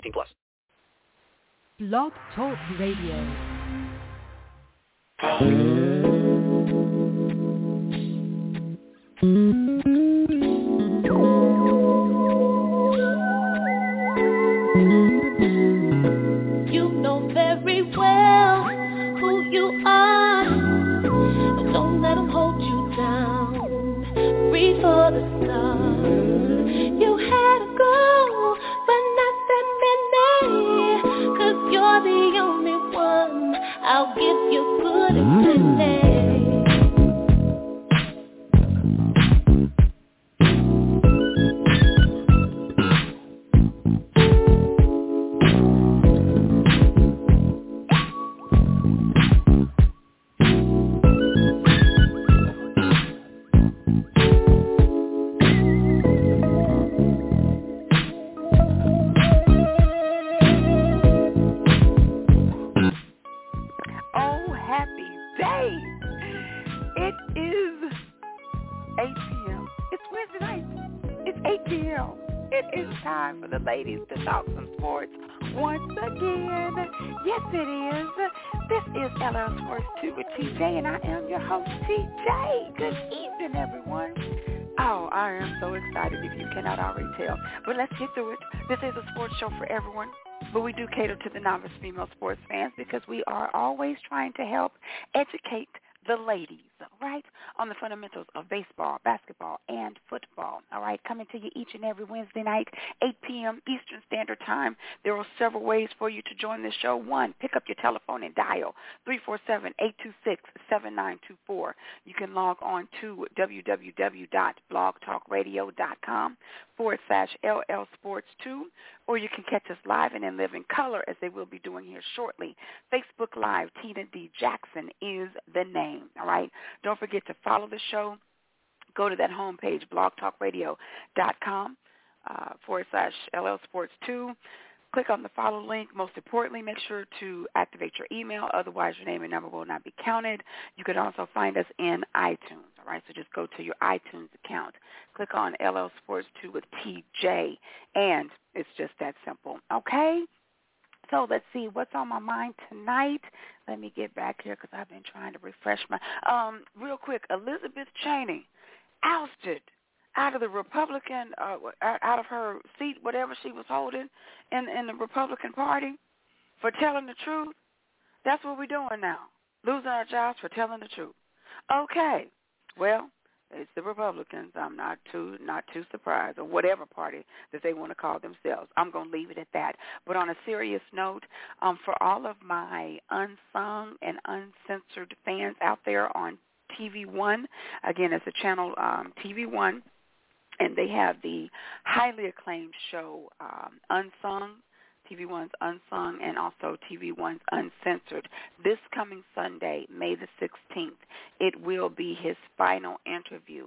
18 plus. Blog Talk Radio. You know very I'll give you good infinity. Oh, the ladies to talk some sports once again. Yes, it is. This is LL Sports 2 with TJ, and I am your host, TJ. Good evening, everyone. Oh, I am so excited if you cannot already tell. But let's get through it. This is a sports show for everyone. But we do cater to the novice female sports fans because we are always trying to help educate the ladies, right, on the fundamentals of baseball, basketball, and football, all right, coming to you each and every Wednesday night, 8 p.m. Eastern Standard Time. There are several ways for you to join the show. One, pick up your telephone and dial 347-826-7924. You can log on to www.blogtalkradio.com forward slash LL Sports 2, or you can catch us live and in living color as they will be doing here shortly. Facebook Live, Tina D. Jackson is the name, all right? Don't forget to follow the show. Go to that homepage, blogtalkradio.com uh, forward slash LL Sports 2. Click on the follow link. Most importantly, make sure to activate your email. Otherwise, your name and number will not be counted. You can also find us in iTunes. All right, so just go to your iTunes account. Click on LL Sports 2 with TJ, and it's just that simple. Okay? So let's see what's on my mind tonight. Let me get back here because I've been trying to refresh my. Um, real quick, Elizabeth Cheney ousted out of the Republican, uh, out of her seat, whatever she was holding in in the Republican Party, for telling the truth. That's what we're doing now, losing our jobs for telling the truth. Okay, well, it's the Republicans. I'm not too not too surprised, or whatever party that they want to call themselves. I'm going to leave it at that. But on a serious note, um, for all of my unsung and uncensored fans out there on TV One, again, it's a channel um, TV One, and they have the highly acclaimed show um, Unsung. TV One's Unsung and also TV One's Uncensored. This coming Sunday, May the 16th, it will be his final interview,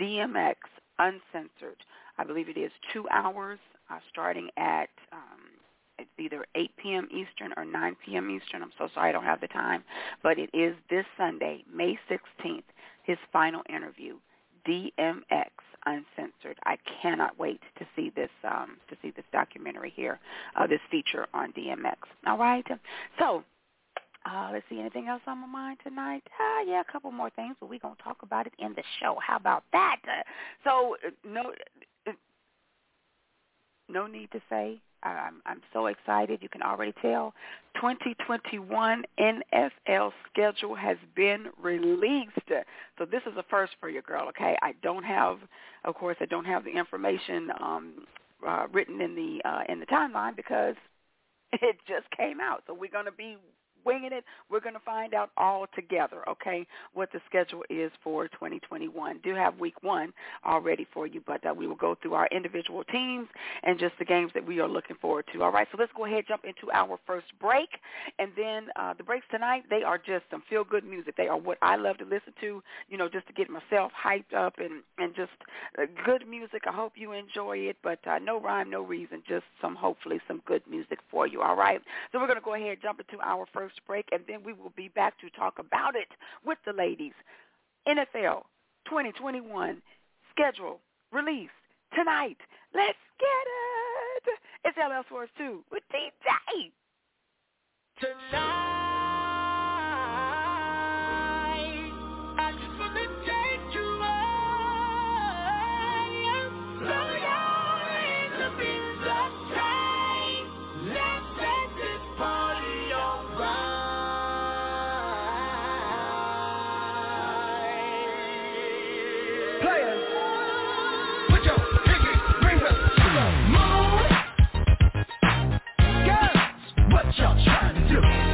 DMX Uncensored. I believe it is two hours uh, starting at um, it's either 8 p.m. Eastern or 9 p.m. Eastern. I'm so sorry I don't have the time. But it is this Sunday, May 16th, his final interview, DMX Uncensored. I cannot wait to see this um, to see this documentary here, uh, this feature on DMX. All right. So uh, let's see, anything else on my mind tonight? Uh, yeah, a couple more things, but we're going to talk about it in the show. How about that? Uh, so, no, no need to say. I'm, I'm so excited. You can already tell. 2021 NFL schedule has been released. So this is a first for you, girl. Okay, I don't have, of course, I don't have the information um, uh, written in the uh, in the timeline because it just came out. So we're going to be winging it. We're going to find out all together, okay, what the schedule is for 2021. Do have week one already for you, but uh, we will go through our individual teams and just the games that we are looking forward to. All right, so let's go ahead and jump into our first break. And then uh, the breaks tonight, they are just some feel-good music. They are what I love to listen to, you know, just to get myself hyped up and, and just uh, good music. I hope you enjoy it, but uh, no rhyme, no reason, just some hopefully some good music for you. All right, so we're going to go ahead and jump into our first break, and then we will be back to talk about it with the ladies. NFL 2021 schedule release tonight. Let's get it. It's LL Sports 2 with TJ. Tonight. y'all trying to do?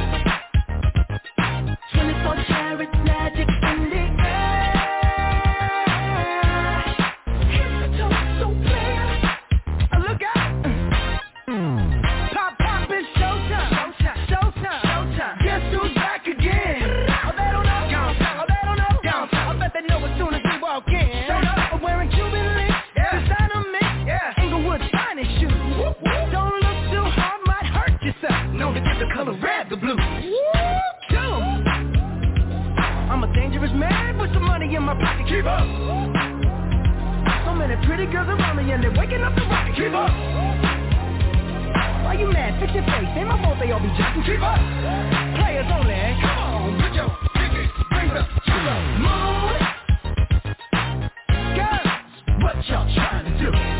money in my pocket, keep up. So many pretty girls around me and they're waking up the rocket, keep up. Why you mad? Fix your face. Ain't my fault they all be jacking, keep up. Players only. Come on, put your pinky fingers to the moon. Girls, what y'all trying to do?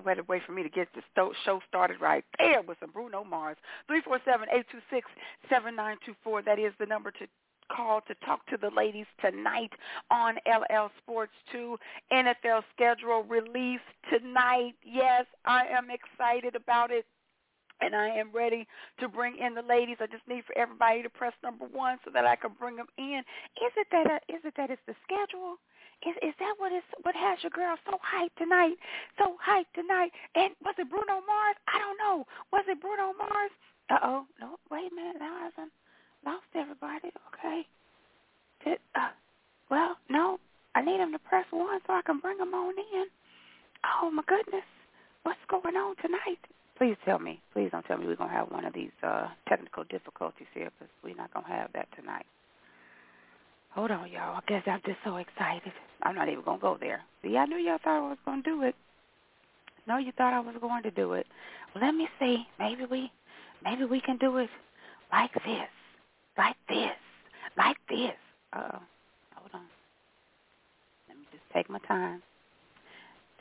Better way for me to get the show started right there with some Bruno Mars. 347-826-7924. That is the number to call to talk to the ladies tonight on LL Sports 2 NFL schedule release tonight. Yes, I am excited about it. And I am ready to bring in the ladies. I just need for everybody to press number one so that I can bring them in. Is it that? Uh, is it that it's the schedule? Is is that what is what has your girl so hyped tonight? So hyped tonight. And was it Bruno Mars? I don't know. Was it Bruno Mars? Uh oh. No, wait a minute. Now I've lost everybody. Okay. Did, uh, well, no. I need him to press one so I can bring him on in. Oh my goodness. What's going on tonight? Please tell me. Please don't tell me we're gonna have one of these uh technical difficulties here because we're not gonna have that tonight. Hold on, y'all. I guess I'm just so excited. I'm not even gonna go there. See, I knew y'all thought I was gonna do it. No, you thought I was going to do it. Let me see. Maybe we, maybe we can do it like this, like this, like this. Uh. Hold on. Let me just take my time.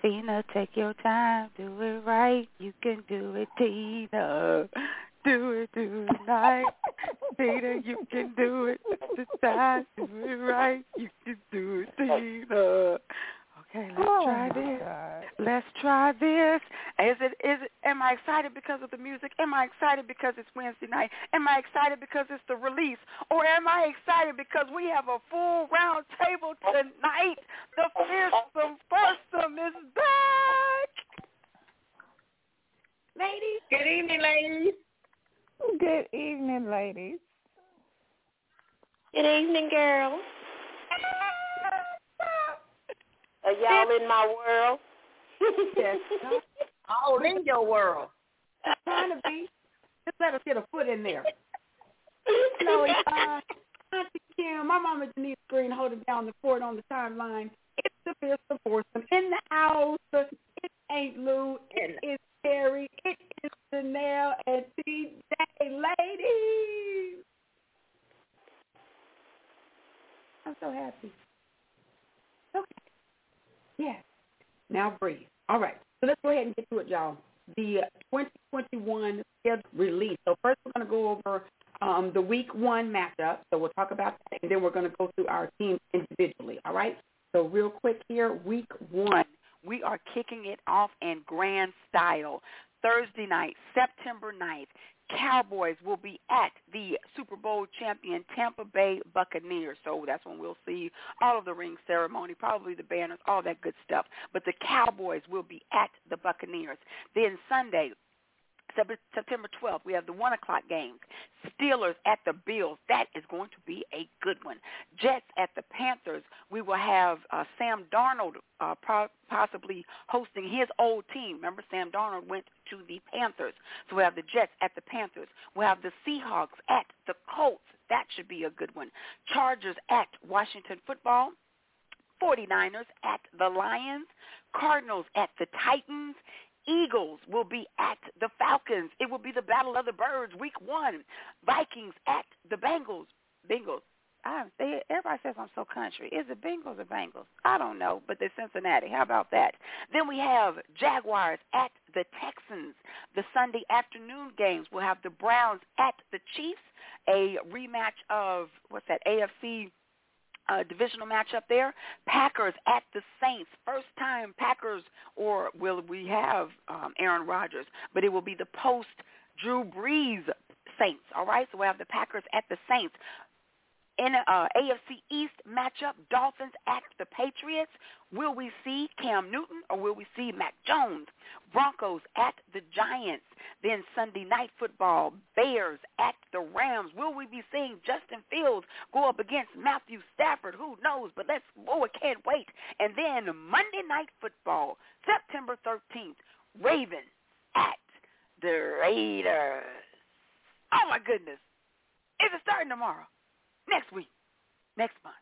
Tina, take your time. Do it right. You can do it, Tina. Do it tonight. Tina, you can do it. Time. Do it right. You can do it, Tina. Okay, let's Oh, try this. God. Let's try this. Is it is it am I excited because of the music? Am I excited because it's Wednesday night? Am I excited because it's the release? Or am I excited because we have a full round table tonight? The fearsome foursome is back. Ladies, Good evening, ladies. Good evening, ladies. Good evening, girls. Are y'all in my world? Yes. All in your world. I'm Trying to be. Just let us get a foot in there. Chloe, uh, Auntie Kim, my mama Denise Green holding down the fort on the timeline. It's the fearsome foursome in the house. It ain't Lou. It is Terry. It is Janelle and TJ. Ladies. I'm so happy. Yes. Now breathe. All right. So let's go ahead and get to it, y'all. The 2021 schedule release. So first we're going to go over um, the week one matchup. So we'll talk about that, and then we're going to go through our teams individually. All right. So real quick here, week one, we are kicking it off in grand style. Thursday night, September 9th, Cowboys will be at the Super Bowl champion Tampa Bay Buccaneers. So that's when we'll see all of the ring ceremony, probably the banners, all that good stuff. But the Cowboys will be at the Buccaneers. Then Sunday, September 12th, we have the 1 o'clock games. Steelers at the Bills. That is going to be a good one. Jets at the Panthers. We will have uh, Sam Darnold uh, pro- possibly hosting his old team. Remember, Sam Darnold went to the Panthers. So we have the Jets at the Panthers. We have the Seahawks at the Colts. That should be a good one. Chargers at Washington Football. 49ers at the Lions. Cardinals at the Titans. Eagles will be at the Falcons. It will be the Battle of the Birds, Week One. Vikings at the Bengals. Bengals. I they, everybody says I'm so country. Is it Bengals or Bengals? I don't know, but they're Cincinnati. How about that? Then we have Jaguars at the Texans. The Sunday afternoon games. We'll have the Browns at the Chiefs. A rematch of what's that? AFC uh, divisional matchup there. Packers at the Saints. First time Packers, or will we have um, Aaron Rodgers? But it will be the post Drew Brees Saints. All right, so we have the Packers at the Saints. In uh, AFC East matchup, Dolphins at the Patriots. Will we see Cam Newton or will we see Mac Jones? Broncos at the Giants. Then Sunday night football, Bears at the Rams. Will we be seeing Justin Fields go up against Matthew Stafford? Who knows? But let's, oh, I can't wait. And then Monday night football, September 13th, Ravens at the Raiders. Oh my goodness. Is it starting tomorrow? Next week? Next month?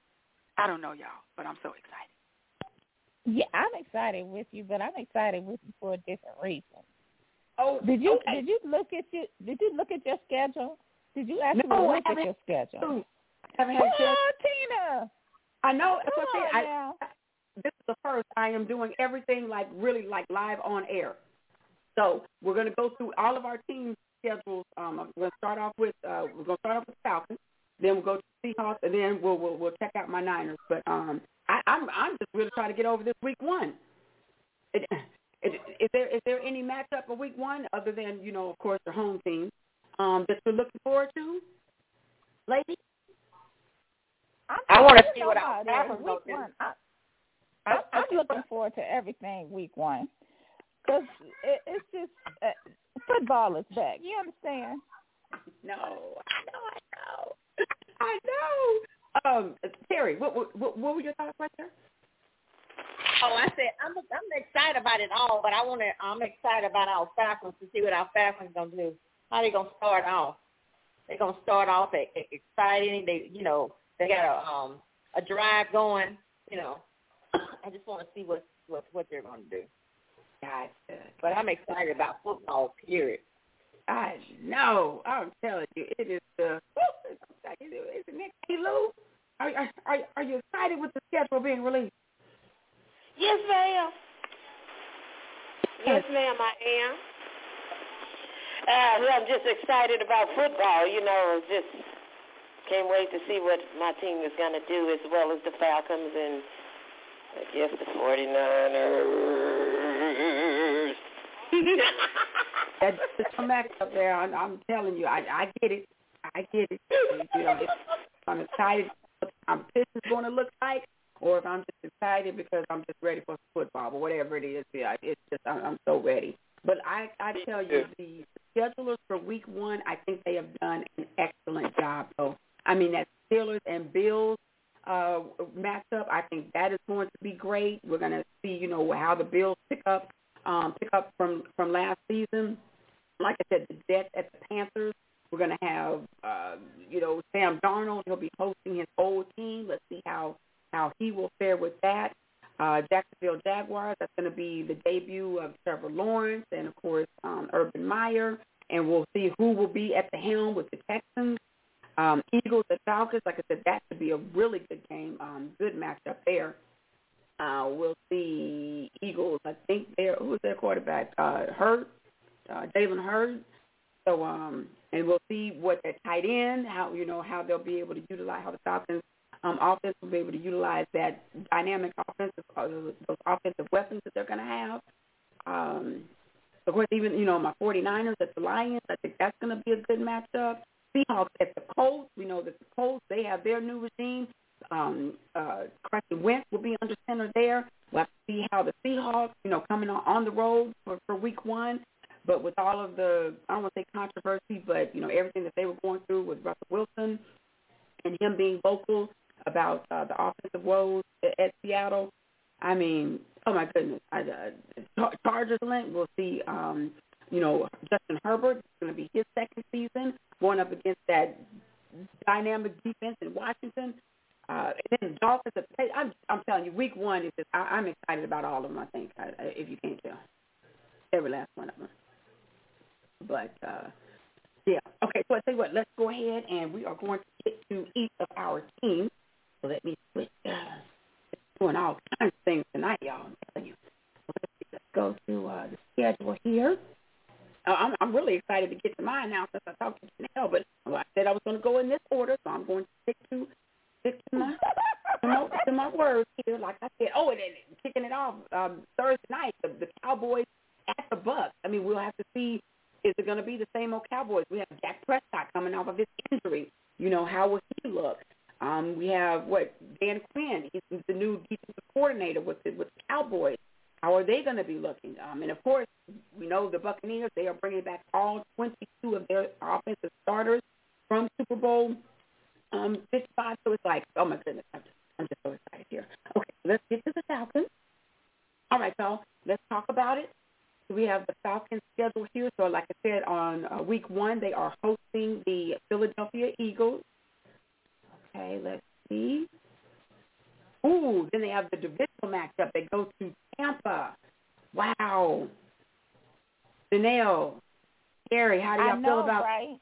I don't know, y'all, but I'm so excited. Yeah, I'm excited with you, but I'm excited with you for a different reason. Oh, Did you okay. did you look at your did you look at your schedule? Did you actually No, look at your schedule? I haven't had Come chance. on, Tina. I know. That's Come what on now. I, this is the first I am doing everything like really like live on air. So we're going to go through all of our team schedules. Um, we're going to start off with uh, we're going to start off with Falcons. Then we'll go to Seahawks, and then we'll we'll, we'll check out my Niners. But um, I, I'm I'm just really trying to get over this week one. It, it, is there is there any matchup of week one other than you know of course the home team um, that you're looking forward to, ladies? I'm I wanna see what how our it is. Packers Week gonna do. one, I, I, I'm looking forward to everything week one because it, it's just uh, football is back. You understand? No, I know, I know, I know. Um, Terry, what, what what were your thoughts right there? Oh, I said I'm I'm excited about it all, but I want to. I'm excited about our Falcons to see what our Falcons gonna do. How they gonna start off? They're gonna start off e- e- exciting. They, you know, they got a um a drive going. You know, I just want to see what what what they're gonna do. Gotcha. But I'm excited about football. Period. I know. I'm telling you, it is the. Isn't it, hey, Lou? Are, are are you excited with the schedule being released? Yes, ma'am. Yes, ma'am, I am. Uh, I'm just excited about football. You know, just can't wait to see what my team is going to do, as well as the Falcons and I guess the 49ers. That just come back up there. I'm, I'm telling you, I I get it. I get it. You know, if I'm excited what the competition's going to look like, or if I'm just excited because I'm just ready for football, or whatever it is. Yeah, it's just I'm, I'm so ready. But I I tell you, the schedulers for week one, I think they have done an excellent job. So I mean, that Steelers and Bills uh matchup, I think that is going to be great. We're going to see, you know, how the Bills pick up um pick up from from last season. Like I said, the Jets at the Panthers. We're going to have, uh, you know, Sam Darnold. He'll be hosting his old team. Let's see how how he will fare with that. Uh, Jacksonville Jaguars. That's going to be the debut of Trevor Lawrence and of course um, Urban Meyer. And we'll see who will be at the helm with the Texans. Um, Eagles and Falcons. Like I said, that should be a really good game. Um, good matchup there. Uh, we'll see Eagles. I think they're who's their quarterback? Uh, Hurts, uh, Jalen Hurts. So um, and we'll see what their tight end, how you know how they'll be able to utilize how the Falcons um, offense will be able to utilize that dynamic offensive uh, those offensive weapons that they're going to have. Um, of course, even you know my 49ers at the Lions, I think that's going to be a good matchup. Seahawks at the Colts, we know that the Colts they have their new regime. Um, uh, Carson Wentz will be under center there. We'll have to see how the Seahawks, you know, coming on, on the road for, for Week One. But with all of the, I don't want to say controversy, but you know everything that they were going through with Russell Wilson and him being vocal about uh, the offensive woes at, at Seattle. I mean, oh my goodness, I, uh, Chargers link. We'll see. Um, you know, Justin Herbert. It's going to be his second season going up against that dynamic defense in Washington. Uh, and then Dolphins. I'm, I'm telling you, Week One is just. I, I'm excited about all of them. I think, I, if you can't tell, every last one of them. But uh, yeah, okay. So I tell you what, let's go ahead and we are going to get to each of our teams. So let me switch. Uh, doing all kinds of things tonight, y'all. I'm telling you. Let's, go through uh, the schedule here. Uh, I'm, I'm really excited to get to mine now since I talked to Janelle, but well, I said I was going to go in this order, so I'm going to stick to stick to my to my, to my words here. Like I said, oh, and then kicking it off um, Thursday night, the, the Cowboys at the Bucks. I mean, we'll have to see is it going to be the same old Cowboys? We have Dak Prescott coming off of his injury. You know, how will he look? Um, we have what Dan Quinn. He's the new defensive coordinator with the, with the Cowboys. How are they going to be looking? Um, and of course, we know the Buccaneers. They are bringing back all 22 of their offensive starters from Super Bowl um, 55. So it's like, oh my goodness, I'm just, I'm just so excited here. Okay, let's get to the Falcons. All right, y'all, let's talk about it. We have the Falcons schedule here. So like I said, on uh, week one, they are hosting the Philadelphia Eagles. Okay, let's see. Ooh, then they have the divisional matchup. They go to Tampa. Wow. Janelle, Gary, how do y'all know, feel about right?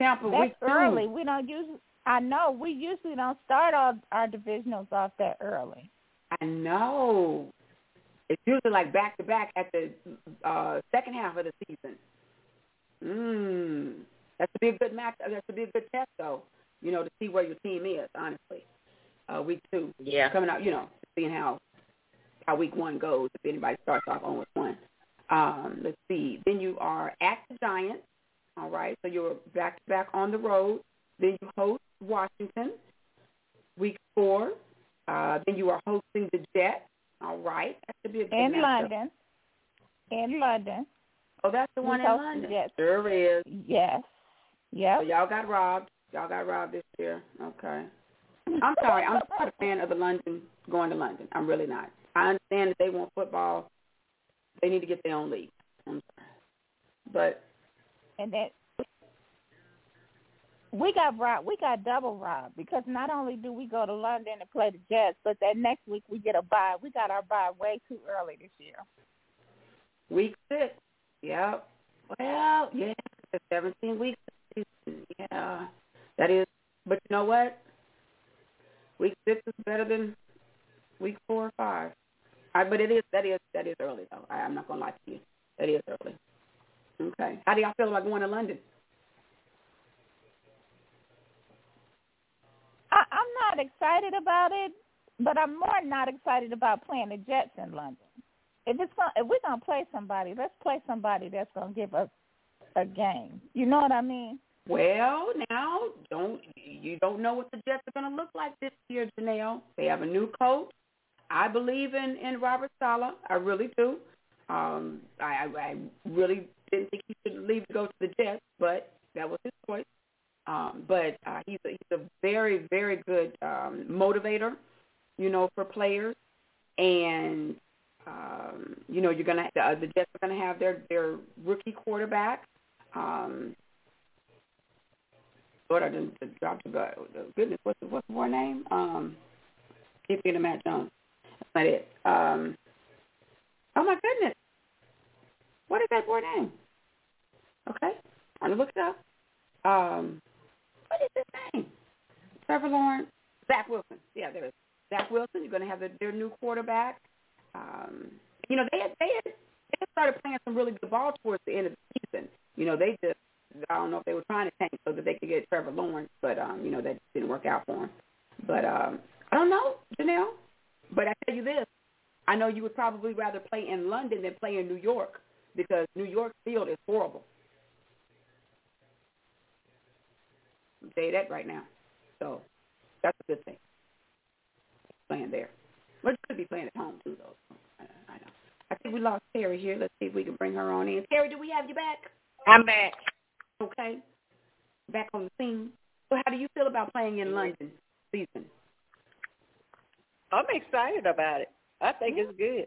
Tampa That's week two? early. We don't usually. I know we usually don't start our our divisionals off that early. I know. It's usually like back to back at the uh second half of the season. Mm. That's to be a good match. That's to be a good test, though. You know, to see where your team is. Honestly, uh, week two. Yeah. Coming out, you know, seeing how how week one goes. If anybody starts off on with one. Um, let's see. Then you are at the Giants. All right. So you're back to back on the road. Then you host Washington. Week four. Uh, then you are hosting the Jets. All right, that should be a good In matchup. London. In London. Oh, that's the We one in London. Jets. Sure is. Yes. Yep. So y'all got robbed. Y'all got robbed this year. Okay. I'm sorry. I'm not a fan of the London going to London. I'm really not. I understand that they want football. They need to get their own league. I'm sorry. But and then we got robbed. We got double robbed because not only do we go to London and play the Jets, but that next week we get a bye. We got our bye way too early this year. week six. Yep. Well, yeah, 17 weeks. Yeah, that is. But you know what? Week six is better than week four or five. I, but it is that is that is early though. I, I'm not gonna lie to you. That is early. Okay. How do y'all feel about going to London? I, I'm not excited about it, but I'm more not excited about playing the Jets in London. If it's gonna, if we're gonna play somebody, let's play somebody that's gonna give us a game. You know what I mean? Well, now don't you don't know what the Jets are going to look like this year, Janelle. They have a new coach. I believe in in Robert Saleh. I really do. Um, I, I I really didn't think he should leave to go to the Jets, but that was his choice. Um, but uh, he's a, he's a very very good um, motivator, you know, for players, and um, you know you're gonna uh, the Jets are gonna have their their rookie quarterback. Um, Lord, I didn't drop the guy. Goodness, what's the, what's the boy name? Um, keep getting Mac Jones. That's not it. Um, oh my goodness, what is that boy name? Okay, I'm gonna look it up. Um, what is his name? Trevor Lawrence, Zach Wilson. Yeah, there is Zach Wilson. You're gonna have the, their new quarterback. Um, you know, they had, they had they had started playing some really good ball towards the end of the season. You know, they just I don't know if they were trying to tank so that they could get Trevor Lawrence, but um, you know that didn't work out for him. But um, I don't know, Janelle. But I tell you this, I know you would probably rather play in London than play in New York because New York field is horrible. Tell you that right now. So that's a good thing. Playing there. But you could be playing at home too, though. I, I know. I think we lost Terry here. Let's see if we can bring her on in. Terry, do we have you back? I'm back. Okay. Back on the scene. So how do you feel about playing in London season? I'm excited about it. I think it's good.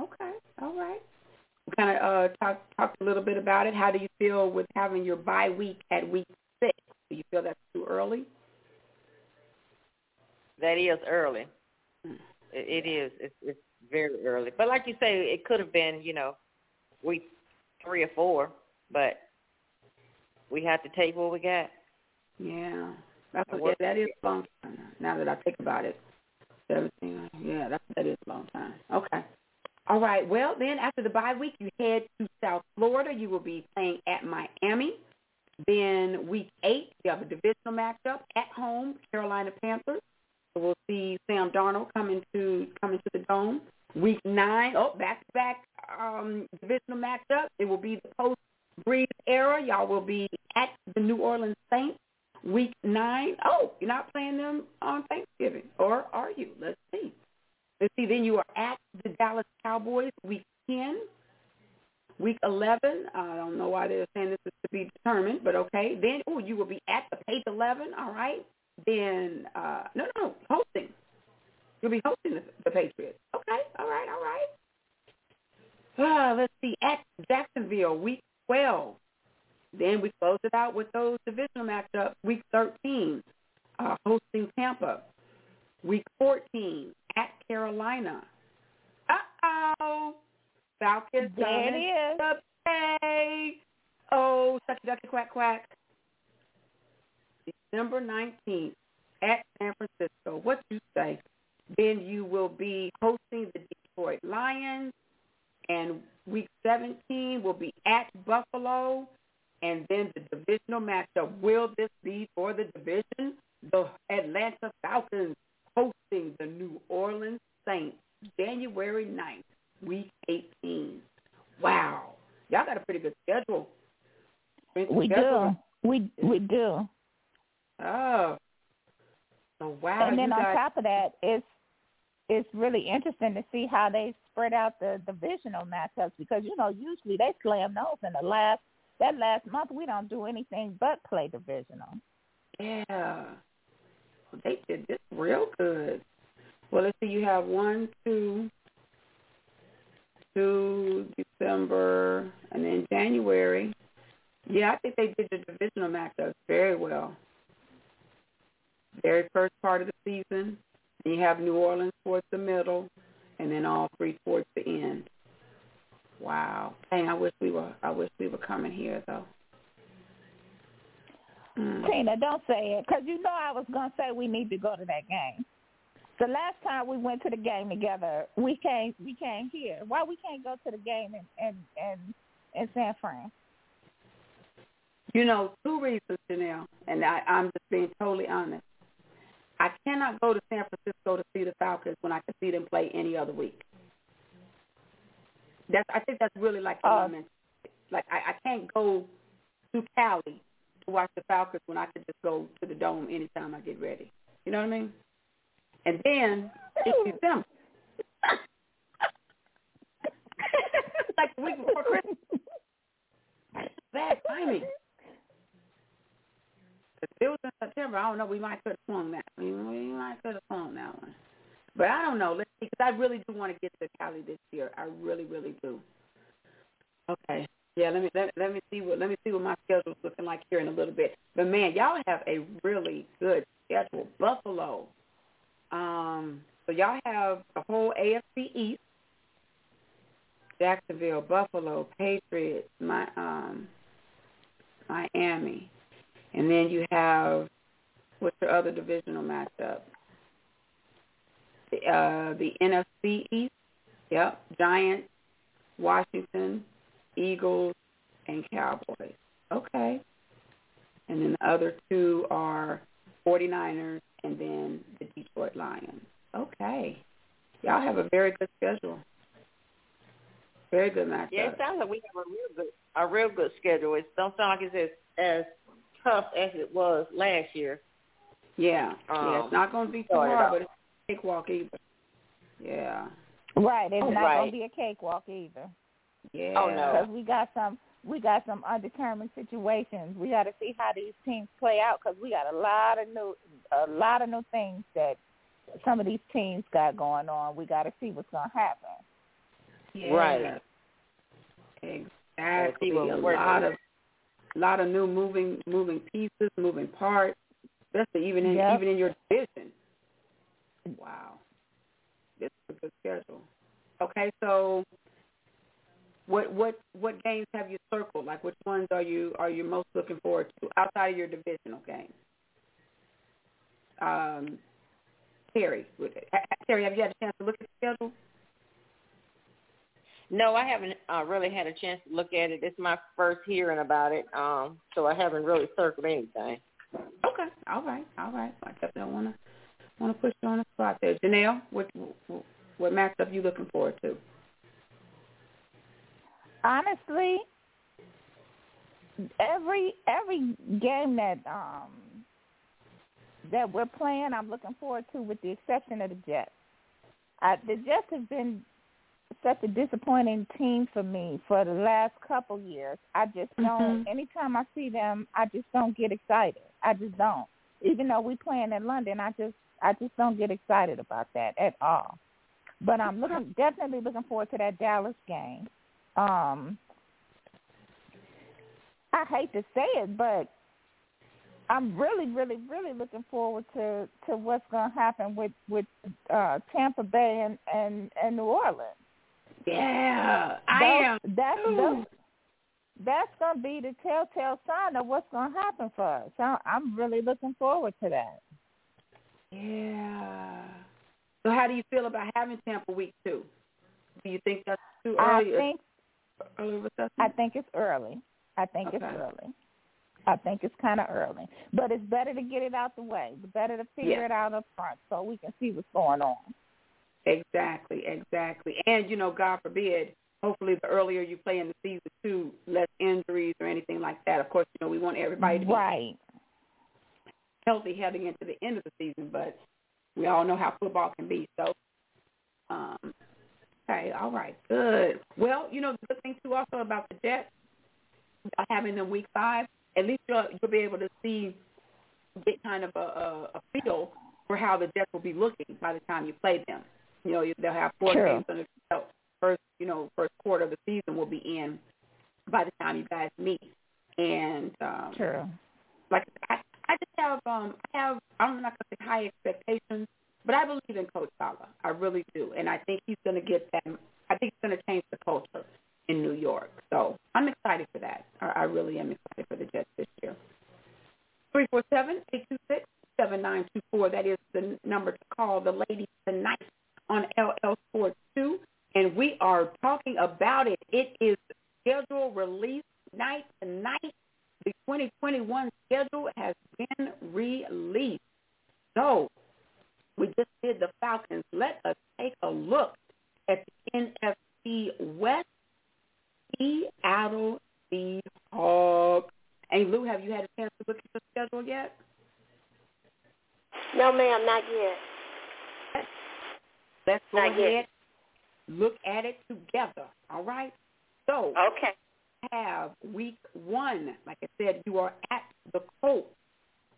Okay. All right. Kind of uh, talk talked a little bit about it. How do you feel with having your bye week at week six? Do you feel that's too early? That is early. Mm. It, it is. It's, it's very early. But like you say, it could have been, you know, week three or four, but we had to take what we got. Yeah. That's what, work- that is a long time. Now that I think about it, seventeen. Yeah, that that is a long time. Okay. All right. Well, then after the bye week, you head to South Florida. You will be playing at Miami. Then week eight, you have a divisional matchup at home, Carolina Panthers. So we'll see Sam Darnold coming to coming to the dome. Week nine, oh, back to back um divisional matchup. It will be the post Brees era. Y'all will be at the New Orleans Saints. Week nine. Oh, you're not playing them on Thanksgiving, or are you? Let's see. Let's see. Then you are at the Dallas Cowboys. Week ten. Week 11, I don't know why they're saying this is to be determined, but okay. Then, oh, you will be at the Pace 11, all right. Then, uh, no, no, hosting. You'll be hosting the, the Patriots. Okay, all right, all right. Uh, let's see, at Jacksonville, week 12. Then we close it out with those divisional matchups. Week 13, uh, hosting Tampa. Week 14, at Carolina. Uh-oh. Falcons There it is. play. Oh, sucky ducky quack quack. December 19th at San Francisco. What you say? Then you will be hosting the Detroit Lions. And week 17 will be at Buffalo. And then the divisional matchup. Will this be for the division? The Atlanta Falcons hosting the New Orleans Saints January 9th, week 18. Wow. Y'all got a pretty good schedule. Pretty good We schedule. do. We we do. Oh. So wow. and then on guys, top of that, it's it's really interesting to see how they spread out the divisional matchups because you know usually they slam those in the last that last month we don't do anything but play divisional. Yeah, they did this real good. Well, let's see. You have one, two, two December, and then January. Yeah, I think they did the divisional matchups very well. Very first part of the season, and you have New Orleans towards the middle, and then all three towards the end. Wow. Dang, I wish we were. I wish we were coming here though. Mm. Tina, don't say it, because you know I was gonna say we need to go to that game. The last time we went to the game together, we came we came here. Why we can't go to the game in in in, in San Fran? You know, two reasons, Janelle, and I, I'm just being totally honest. I cannot go to San Francisco to see the Falcons when I can see them play any other week. That's I think that's really like uh, like I, I can't go to Cali to watch the Falcons when I could just go to the dome anytime I get ready. You know what I mean? And then it's December. like the week before Christmas. Bad timing. If it was in September, I don't know. We might could have swung that. We, we might could have swung that one. But I don't know. Let's see, because I really do want to get to Cali this year. I really, really do. Okay. Yeah, let me let, let me see what let me see what my schedule's looking like here in a little bit. But man, y'all have a really good schedule. Buffalo. Um, so y'all have the whole AFC East. Jacksonville, Buffalo, Patriots, my um Miami. And then you have what's your other divisional matchup? Uh, the NFC East. Yep, Giants, Washington, Eagles, and Cowboys. Okay. And then the other two are 49ers and then the Detroit Lions. Okay. Y'all have a very good schedule. Very good matchup. Yeah, it sounds like we have a real good a real good schedule. It don't sound like it's as as tough as it was last year. Yeah. Um, yeah, it's not going to be too hard, but it's cakewalk either. Yeah. Right. It's Oh, not right. gonna be a cakewalk either. Yeah. Oh, no. Because we got some we got some undetermined situations. We got to see how these teams play out because we got a lot of new a lot of new things that some of these teams got going on. We got to see what's gonna happen. Yeah. Right. Exactly. A works. lot of a lot of new moving moving pieces, moving parts, especially even in Yep. even in your division. Wow. This is a good schedule. Okay, so what what what games have you circled? Like which ones are you are you most looking forward to outside of your divisional games? Um, Terry, would- Terry, have you had a chance to look at the schedule? No, I haven't uh, really had a chance to look at it. It's my first hearing about it, um, so I haven't really circled anything. Okay, all right, all right. I definitely don't want to want to push you on the spot there. Janelle, what what, matchup you looking forward to? Honestly, every every game that um that we're playing, I'm looking forward to, with the exception of the Jets. I, the Jets have been such a disappointing team for me for the last couple years. I just don't. Mhm. Anytime I see them, I just don't get excited. I just don't. Even though we playing in London, I just I just don't get excited about that at all. But I'm looking definitely looking forward to that Dallas game. Um, I hate to say it, but I'm really, really, really looking forward to to what's going to happen with with uh, Tampa Bay and and, and New Orleans. Yeah, I Those- am. That's those, that's going to be the telltale sign of what's going to happen for us. So I'm really looking forward to that. Yeah. So how do you feel about having Tampa week two? Do you think that's too early? I think early? I think it's early. I think it's early. I think it's kind of early, but it's better to get it out the way. It's better to figure Yeah. it out up front so we can see what's going on. Exactly, exactly. And you know, God forbid, hopefully the earlier you play in the season too, less injuries or anything like that. Of course, you know, we want everybody to be Right. Healthy heading into the end of the season, but we all know how football can be. So Um, okay, all right, good. Well, you know the good thing too also about the Jets having them week five, at least you'll, you'll be able to see get kind of a, a, a feel for how the Jets will be looking by the time you play them. You know, they'll have four True. games under the belt. First, you know, first quarter of the season will be in by the time you guys meet. And um, True. like I, I just have um I have I'm not gonna say high expectations, but I believe in Coach Saleh. I really do, and I think he's gonna get them. I think he's gonna change the culture in New York. So I'm excited for that. I, I really am excited for the Jets this year. Three four seven eight two six seven nine two four. That is the number to call the ladies tonight on LL Sports Two, and we are talking about it. It is schedule release night tonight the 2021 schedule has been released. So we just did the Falcons. Let us take a look at the NFC West. Seattle Seahawks. Hey, Lou, have you had a chance to look at the schedule yet? No, ma'am, not yet. Let's go Not yet. look at it together. All right. So Okay. Have week one. Like I said, you are at the Colts.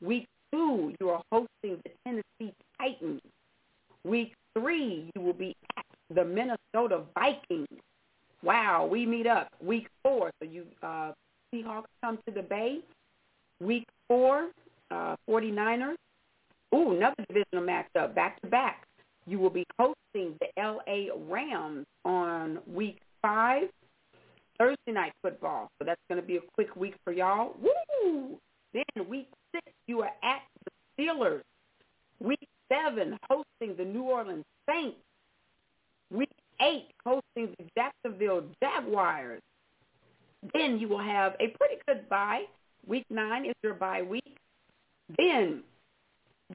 Week two, you are hosting the Tennessee Titans. Week three, you will be at the Minnesota Vikings. Wow, we meet up. Week four, so you uh, Seahawks come to the Bay. Week four, uh, 49ers. Ooh, another divisional matchup, back to back. You will be hosting the L.A. Rams on week five. Thursday night football. So that's going to be a quick week for y'all. Woo! Then week six, you are at the Steelers. Week seven, hosting the New Orleans Saints. Week eight, hosting the Jacksonville Jaguars. Then you will have a pretty good bye. Week nine is your bye week. Then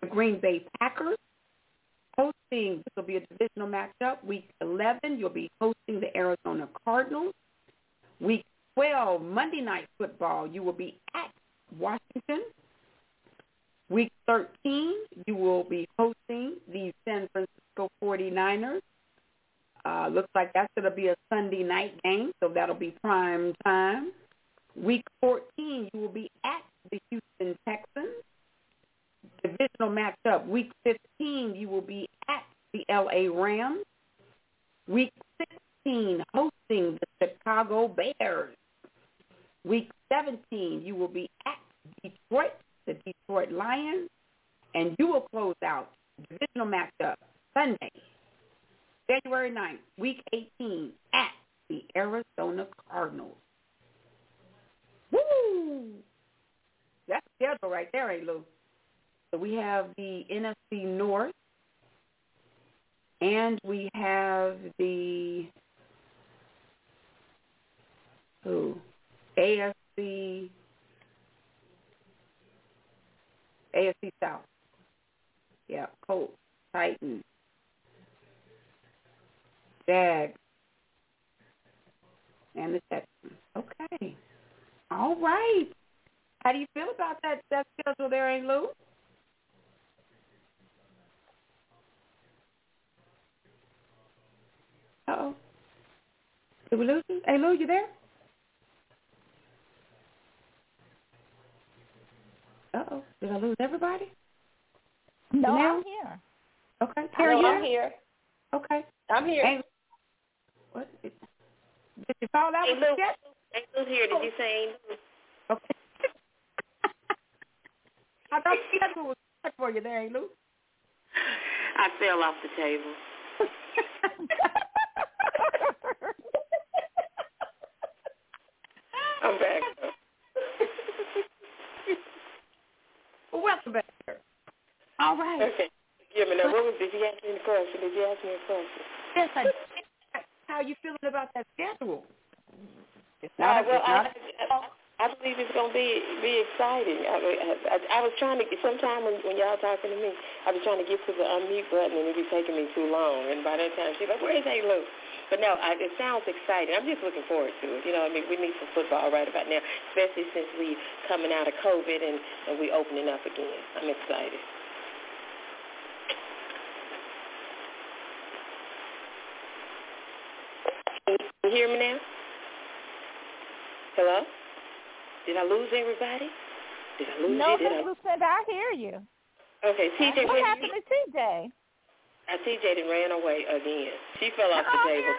the Green Bay Packers hosting, this will be a divisional matchup. Week 11, you'll be hosting the Arizona Cardinals. Week 12, Monday Night Football, you will be at Washington. Week 13, you will be hosting the San Francisco 49ers. Uh, looks like that's going to be a Sunday night game, so that'll be prime time. Week 14, you will be at the Houston Texans. Divisional matchup. Week 15, you will be at the L.A. Rams. Week 16, hosting the Chicago Bears. Week 17, you will be at Detroit, the Detroit Lions. And you will close out divisional matchup Sunday, January 9th, week 18, at the Arizona Cardinals. Woo! That's schedule right there, ain't Lou? So we have the NFC North, and we have the who AFC AFC South. Yeah, Colts, Titans, Jags, and the Texans. Okay. All right. How do you feel about that that schedule there, ain't Lou? Uh-oh. Did we lose you? Hey, Lou, you there? Uh-oh. Did I lose everybody? No, Now? I'm here. Okay. Terry, Hello, you I'm here. Okay. I'm here. Hey, what? Did you fall out Hey, with the Lou. jet? Ain't Lou here? Did you say ain't Lou? Okay. I thought the schedule was set for you there, ain't Lou? I fell off the table. I'm back. Well, welcome back, sir. All right. Okay. Give me that. What was, did you ask me a question? Did you ask me a question? Yes, I did. How are you feeling about that schedule? It's Uh, well, it's I, not I, I believe it's going to be be exciting. I, I, I was trying to get sometime when when y'all talking to me, I was trying to get to the unmute button and it be taking me too long. And by that time, she's like, "Where's A. Lou?" But no, I, it sounds exciting. I'm just looking forward to it. You know, I mean, we need some football right about now, especially since we coming out of COVID and and we opening up again. I'm excited. Can you hear me now? Hello? Did I lose everybody? Did I lose no, you? Miss I? I hear you. Okay, TJ, what happened you? to TJ? Uh, see done ran away again. She fell off the I'm table.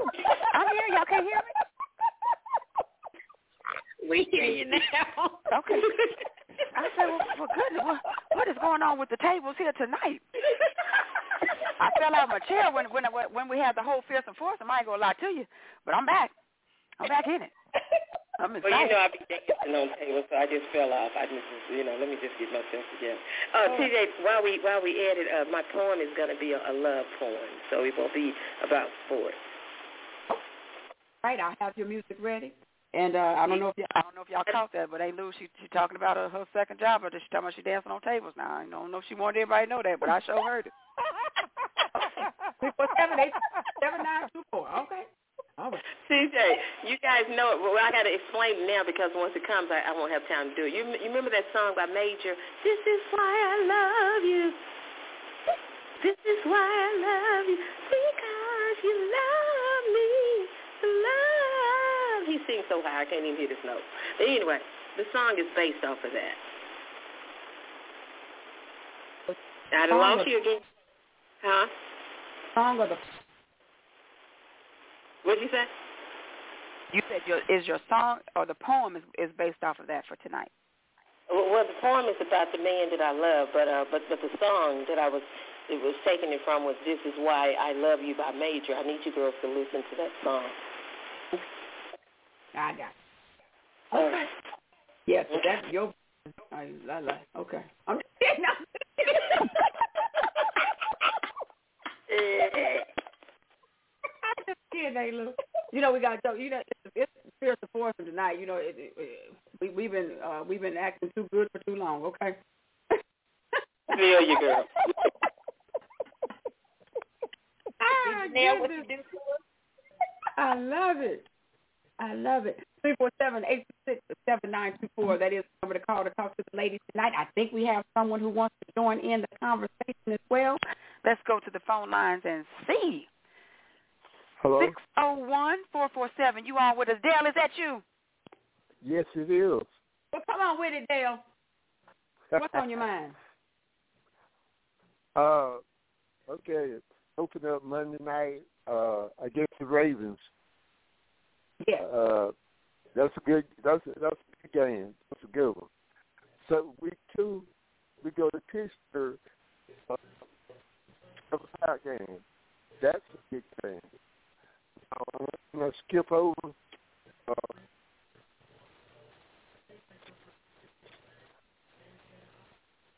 I'm here. Y'all can't hear me? We hear you now. Okay. I said, well, for goodness, what, what is going on with the tables here tonight? I fell out of my chair when when when we had the whole fearsome force. I ain't gonna lie to you, but I'm back. I'm back in it. I'm Well, you know, I be dancing on tables, so I just fell off. I just, you know, let me just get myself together. Uh, TJ, while we while we edit, uh, my poem is going to be a, a love poem, so it won't be about sports. Right, I have your music ready. And uh, I don't know if you I don't know if y'all caught that, but ain't Lou she she talking about her, her second job, or she talking about she dancing on tables now. I don't know if she wanted everybody to know that, but I sure heard it. six four seven eight seven nine two four. Okay. All right. CJ, you guys know it. Well, I got to explain it now because once it comes, I, I won't have time to do it. You, you remember that song by Major? This is why I love you. This is why I love you because you love me. Love. He sings so high I can't even hear this note. But anyway, the song is based off of that. I done lost you again. Huh? Song of the What'd you say? You said your is your song or the poem is is based off of that for tonight. Well, the poem is about the man that I love, but uh, but but the song that I was it was taken it from was "This Is Why I Love You" by Major. I need you girls to listen to that song. I got it. Okay. Yes, yeah, so that's your I, I like okay. I'm kidding. I'm just kidding, hey, Lou. You know we got to you know it's, it's Fear the Force tonight. You know it, it, it, we we've been uh, we've been acting too good for too long. Okay. Feel you, girl. ah, Nail what you goodness. do I love it. I love it. Three four seven eight six seven nine two four. That is the number to call to talk to the ladies tonight. I think we have someone who wants to join in the conversation as well. Let's go to the phone lines and see. Hello? Six oh one four four seven. You on with us? Dale, is that you? Yes, it is. Well, come on with it, Dale. What's on your mind? Uh, okay. Open up Monday night uh, against the Ravens. Yeah. Uh, that's a good. That's a, that's a good game. That's a good one. So week two, we go to Pittsburgh. Uh, have a power game. That's a big thing. I'm gonna skip over. Uh,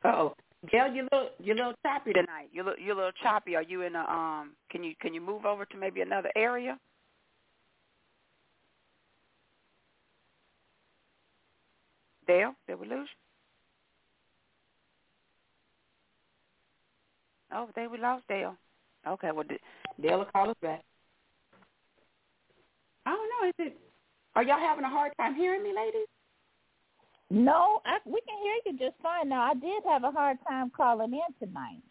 Oh, Dale, you little you little choppy tonight. Tonight, you're a little- choppy. Are you in a um? Can you can you move over to maybe another area? Dale, did we lose? you? Oh, there we lost Dale. Okay, well, Dale will call us back. I don't know. Is it? Are y'all having a hard time hearing me, ladies? No, I, we can hear you just fine. Now, I did have a hard time calling in tonight.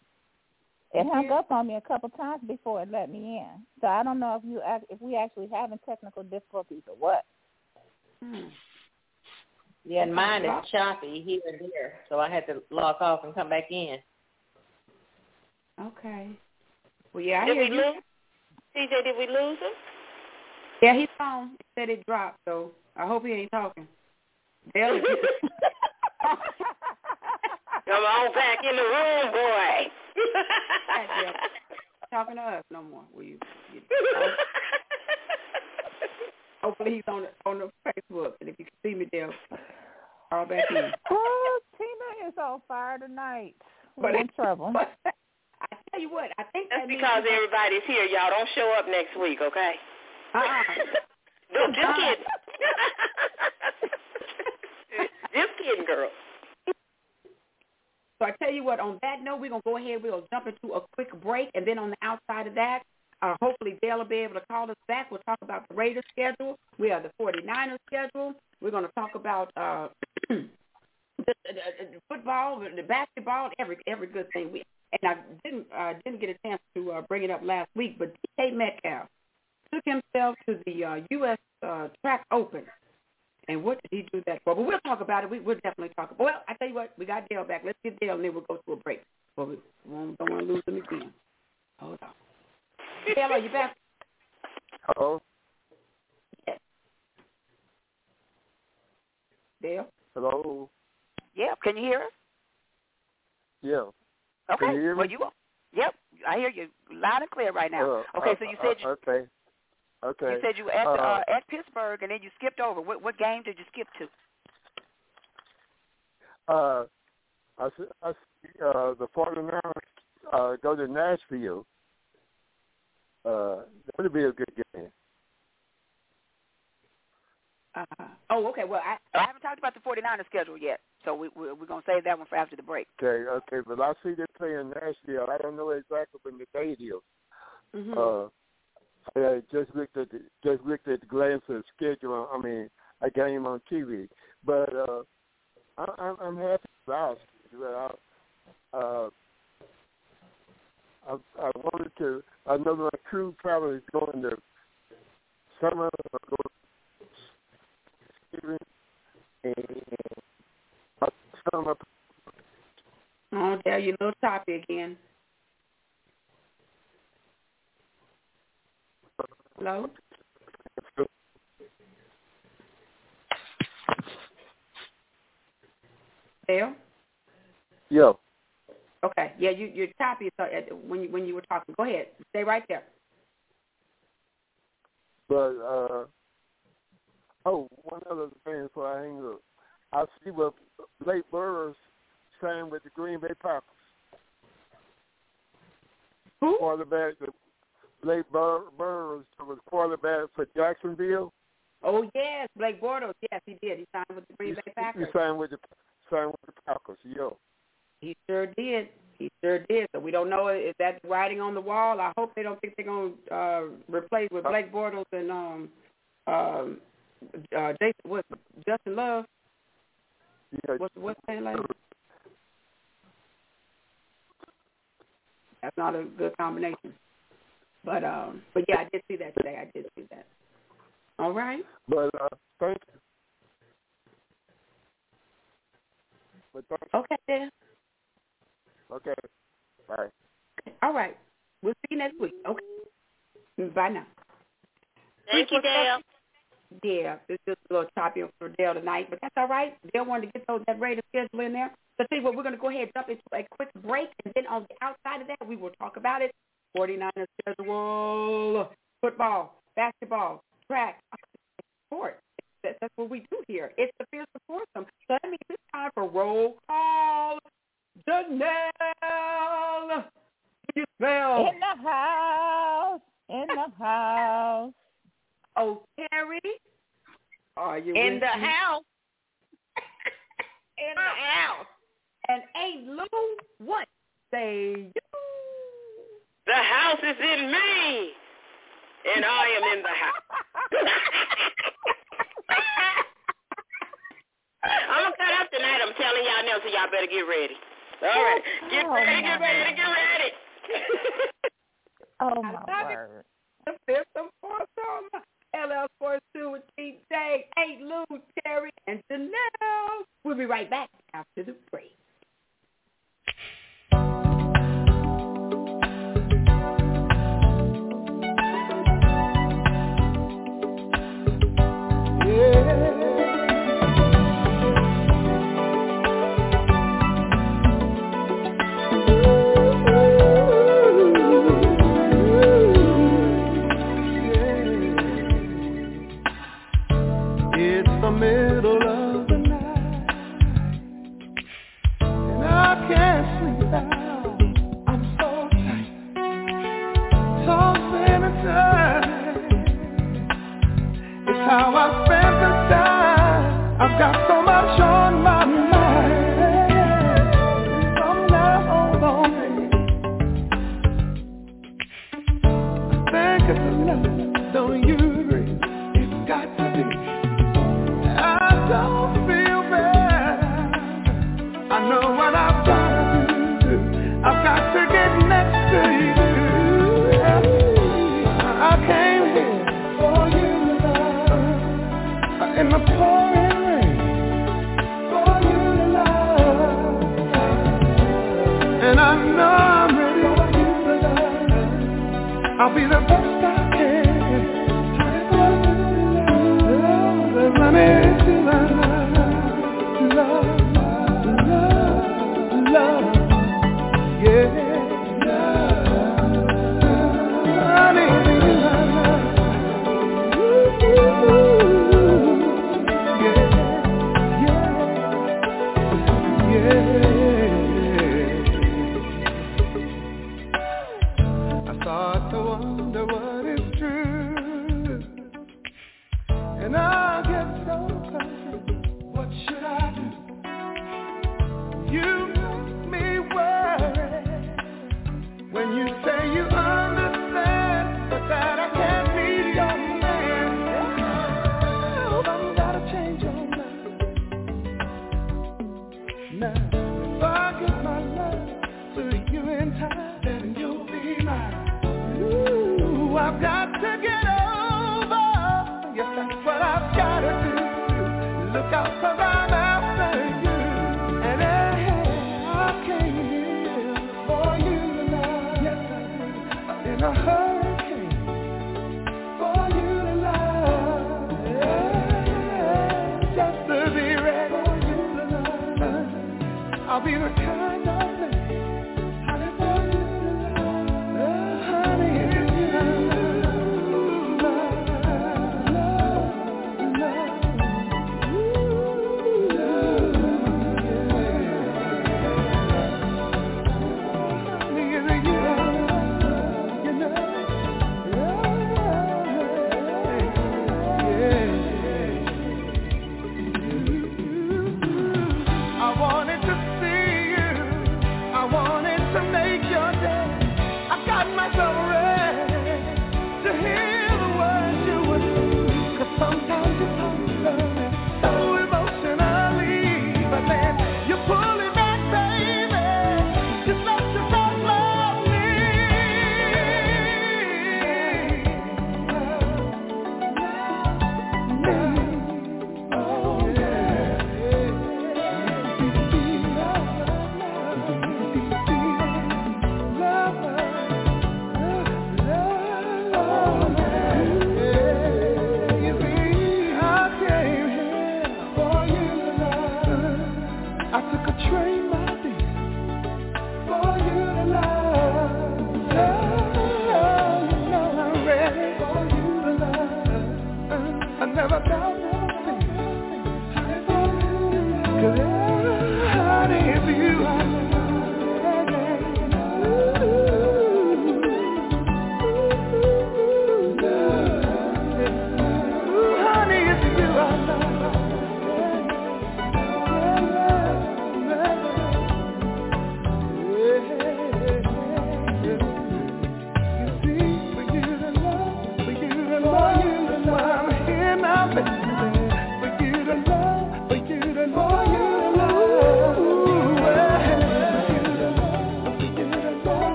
It hung Yeah. up on me a couple times before it let me in. So I don't know if you act- if we actually having technical difficulties or what. Hmm. Yeah, and mine is choppy here and there, so I had to log off and come back in. Okay. Well, yeah, I Did hear we you. lose? CJ, did we lose him? Yeah, he's on. He said it dropped, so I hope he ain't talking. Dale, Come on back in the room, boy. Talking to us no more. Will you? you hopefully he's on the, on the Facebook, and if you can see me, Dale, call back in. oh, Tina is on fire tonight. We're But- in trouble. But I tell you what, I think That's that means because we're- everybody's here, y'all. Don't show up next week, okay? Uh-uh. No, just kidding. just kidding, girl. So I tell you what, on that note, we're going to go ahead. We'll jump into a quick break. And then on the outside of that, uh, hopefully Dale will be able to call us back. We'll talk about the Raiders schedule. We have the 49ers schedule. We're going to talk about uh, the, the, the football, the basketball, every every good thing. We, and I didn't uh, didn't get a chance to uh, bring it up last week, but DK Metcalf took himself to the uh, U.S. Uh, Track Open. And what did he do that for? But we'll talk about it. We, we'll definitely talk. About, it. well, I tell you what, we got Dale back. Let's get Dale, and then we'll go to a break. But we don't, want to lose him again. Hold on. Dale, are you back? Hello. Yes. Dale. Hello. Yep. Can you hear us? Yeah. Okay. Can you hear me? Well, you. Yep. I hear you loud and clear right now. Uh, okay. uh, So you said you, uh, okay. Okay. you said you were at uh, uh, at Pittsburgh, and then you skipped over. What what game did you skip to? Uh, I see, I uh, the 49ers uh, go to Nashville. Uh, that would be a good game. Uh, oh, okay. Well, I, I haven't talked about the 49ers schedule yet, so we, we, we're going to save that one for after the break. Okay, okay, but I see they play in Nashville. I don't know exactly when the date is. mm-hmm. Uh, I just looked at the, just looked at the glance of the schedule. I mean, a game on TV, but uh, I, I'm, I'm happy about it. I, uh, I, I wanted to. I know my crew probably is going to summer or go to and uh, summer. Oh, Dale, you're little choppy again. Hello? Dale? Yeah. Okay. Yeah, you you're choppy so uh, when you when you were talking. Go ahead. Stay right there. But uh oh, one other thing before I hang up. I see what Blake Burrows saying with the Green Bay Packers. Who? Quarterback the Blake Bur- Burrows was quarterback for Jacksonville. Oh yes, Blake Bortles. Yes, he did. He signed with the Green Bay Packers. He signed with the signed with the Packers, yeah. He sure did. He sure did. So we don't know if that's writing on the wall. I hope they don't think they're gonna uh replace with Blake Bortles and um um uh Jason what Justin Love. Yeah. What's what's his name? That's not a good combination. But um but yeah, I did see that today. I did see that. All right. But uh thank you. But thank Okay then. Okay. Bye. All right. We'll see you next week. Okay. Bye now. Thank you, Dale. Yeah, it's just a little choppy for Dale tonight, but that's all right. Dale wanted to get those that Raiders schedule in there. So see what we're going to go ahead and jump into a quick break, and then on the outside of that, we will talk about it. 49ers schedule, football, basketball, track, sports. That's, that's what we do here. It's the fierce foursome. So that means it's time for roll call. Janelle, do you smell? In the house. In the house. Oh, Terry, are you In the me? house. In the house. And ain't Lou, what say you? The house is in me, and I am in the house. I'm gonna cut up tonight. I'm telling y'all now, so y'all better get ready. All right, get Oh, ready, get my. ready, get ready. Oh, I my love it. word. The fifth foursome. LL Force Two with T Day, Ain't Lou, Terry, and Janelle. We'll be right back after the break. I'll be the kind.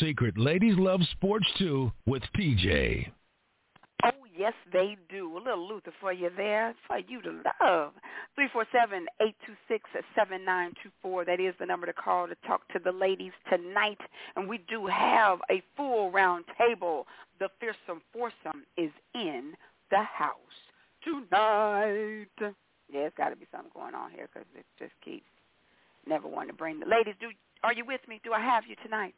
Secret. Ladies love sports too with TJ. Oh, yes, they do. A little Luther for you there, for you to love. Three four seven eight two six seven nine two four. That is the number to call to talk to the ladies tonight. And we do have a full round table. The fearsome foursome is in the house tonight. Yeah, it's got to be something going on here because it just keeps never wanting to bring the ladies. Do are you with me? Do I have you tonight?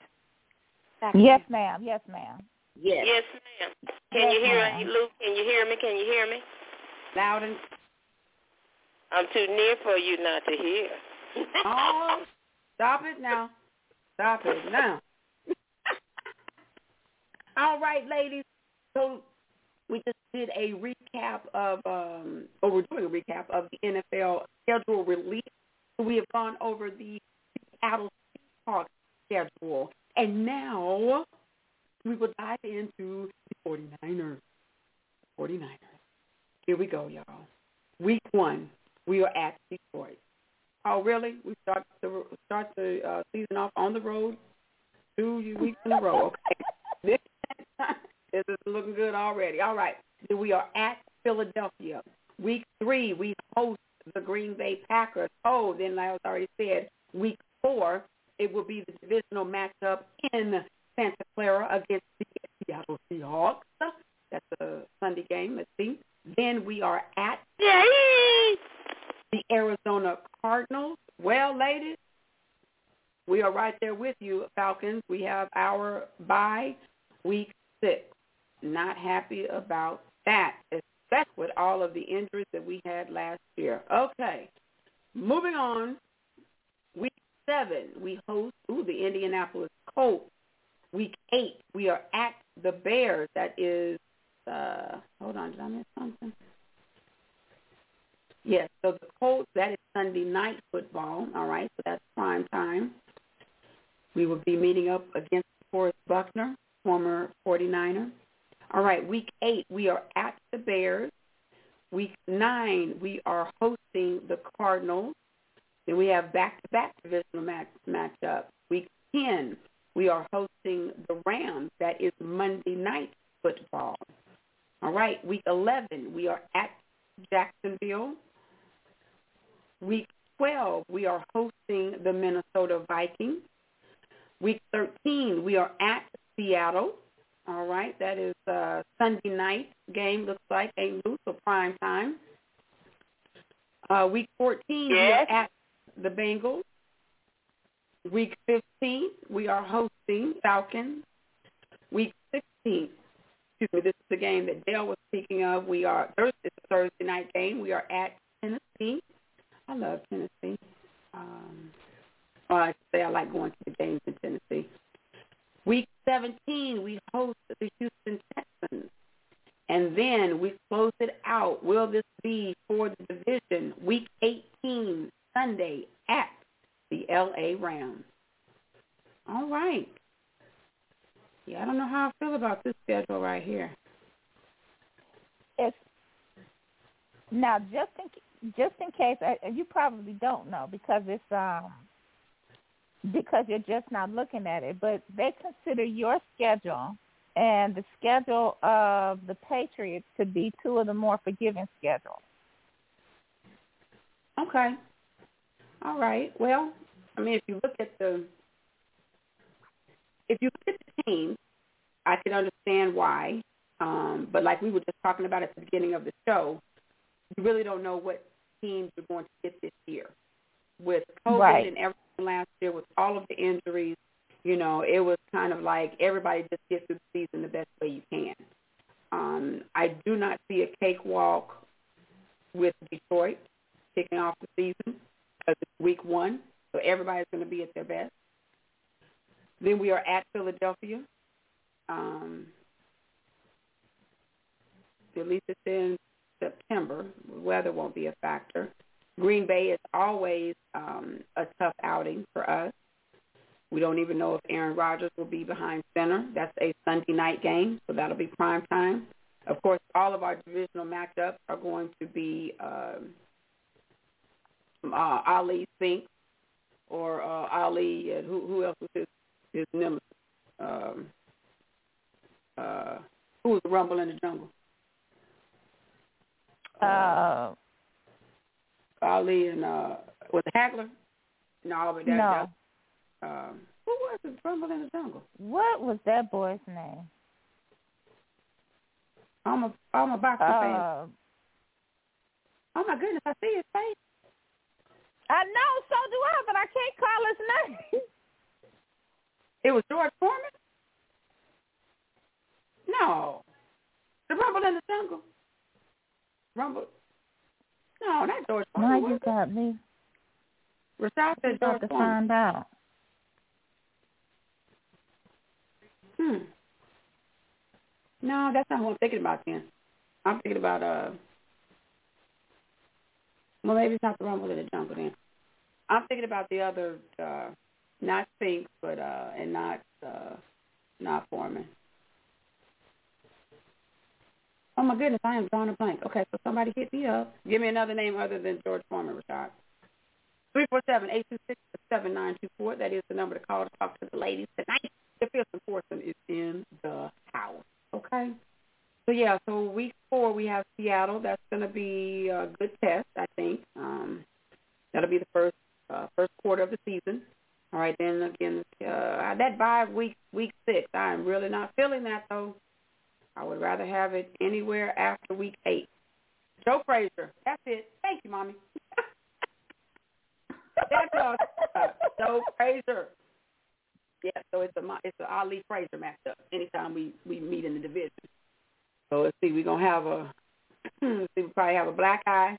Back Yes, you. ma'am. Yes, ma'am. Yes. Yes, ma'am. Can you hear ma'am. me, Luke? Can you hear me? Can you hear me? Loud and I'm too near for you not to hear. oh, stop it now. Stop it now. All right, ladies. So we just did a recap of, um, or we're doing a recap of the NFL schedule release. We have gone over the Seattle Seahawks schedule, and now we will dive into the 49ers. 49ers. Here we go, y'all. Week one, we are at Detroit. Oh, really? We start the start the uh, season off on the road, two weeks in a row. Okay, this, this is looking good already. All right, then we are at Philadelphia. Week three, we host the Green Bay Packers. Oh, then I was already said week four, it will be the divisional matchup in Santa Clara against the Seattle Seahawks. That's a Sunday game. Let's see. Then we are at the Arizona Cardinals. Well, ladies, we are right there with you, Falcons. We have our bye week six. Not happy about that, especially with all of the injuries that we had last year. Okay, moving on. Seven, we host ooh, the Indianapolis Colts. Week eight, we are at the Bears. That is, uh, hold on, did I miss something? Yes, so the Colts, that is Sunday night football, all right, so that's prime time. We will be meeting up against Forrest Buckner, former 49er. All right, week eight, we are at the Bears. Week nine, we are hosting the Cardinals. Then we have back-to-back divisional match matchup. Week 10, we are hosting the Rams. That is Monday night football. All right, week 11, we are at Jacksonville. Week 12, we are hosting the Minnesota Vikings. Week 13, we are at Seattle. All right, that is a Sunday night game, looks like, a loose or prime time. Uh, week 14, we are at the Bengals. Week 15, we are hosting Falcons. Week 16, excuse me, this is the game that Dale was speaking of. We are, Thursday, Thursday night game. We are at Tennessee. I love Tennessee. Um, I say I like going to the games in Tennessee. Week 17, we host the Houston Texans. And then we close it out. Will this be for the division? Week 18, Sunday at the L.A. Rams. All right. Yeah, I don't know how I feel about this schedule right here. It's now just in just in case uh, you probably don't know because it's um because you're just not looking at it. But they consider your schedule and the schedule of the Patriots to be two of the more forgiving schedules. Okay. All right. Well, I mean, if you look at the if you look at the teams, I can understand why. Um, but like we were just talking about at the beginning of the show, you really don't know what teams you're going to get this year. With COVID Right. and everything last year, with all of the injuries, you know, it was kind of like everybody just gets through the season the best way you can. Um, I do not see a cakewalk with Detroit kicking off the season because it's week one, so everybody's going to be at their best. Then we are at Philadelphia. Um, at least it's in September. Weather won't be a factor. Green Bay is always um, a tough outing for us. We don't even know if Aaron Rodgers will be behind center. That's a Sunday night game, so that'll be prime time. Of course, all of our divisional matchups are going to be um, uh, Ali Sink or uh, Ali, and who, who else was his, his nemesis? Um, uh, who was the Rumble in the Jungle? Uh, Ali and uh, was it Hagler? No, but that, no. that um, who was the Rumble in the Jungle? What was that boy's name? I'm a I'm a fan. Uh, Oh my goodness, I see his face. I know, so do I, but I can't call his name. It was George Foreman. No, the Rumble in the Jungle. Rumble. No, not George Foreman. Now you got me. Rashad said about George to Foreman. find out. Hmm. No, that's not who I'm thinking about then. I'm thinking about uh well maybe it's not the Rumble in the Jungle then. I'm thinking about the other uh not Spinks but uh and not uh not Foreman. Oh my goodness, I am drawing a blank. Okay, so somebody hit me up. Give me another name other than George Foreman, Rashad. Three four seven eight two six seven nine two four. That is the number to call to talk to the ladies tonight. The fifth and foursome is in the house. Okay. So yeah, so week four we have Seattle. That's going to be a good test, I think. Um, that'll be the first uh, first quarter of the season. All right, then again, uh, that bye week week six. I'm really not feeling that though. I would rather have it anywhere after week eight. Joe Frazier. That's it. Thank you, mommy. That's all. Uh, Joe Frazier. Yeah, so it's a it's a Ali Frazier matchup. Anytime we we meet in the division. So let's see, we're gonna have a let's see, we probably have a black eye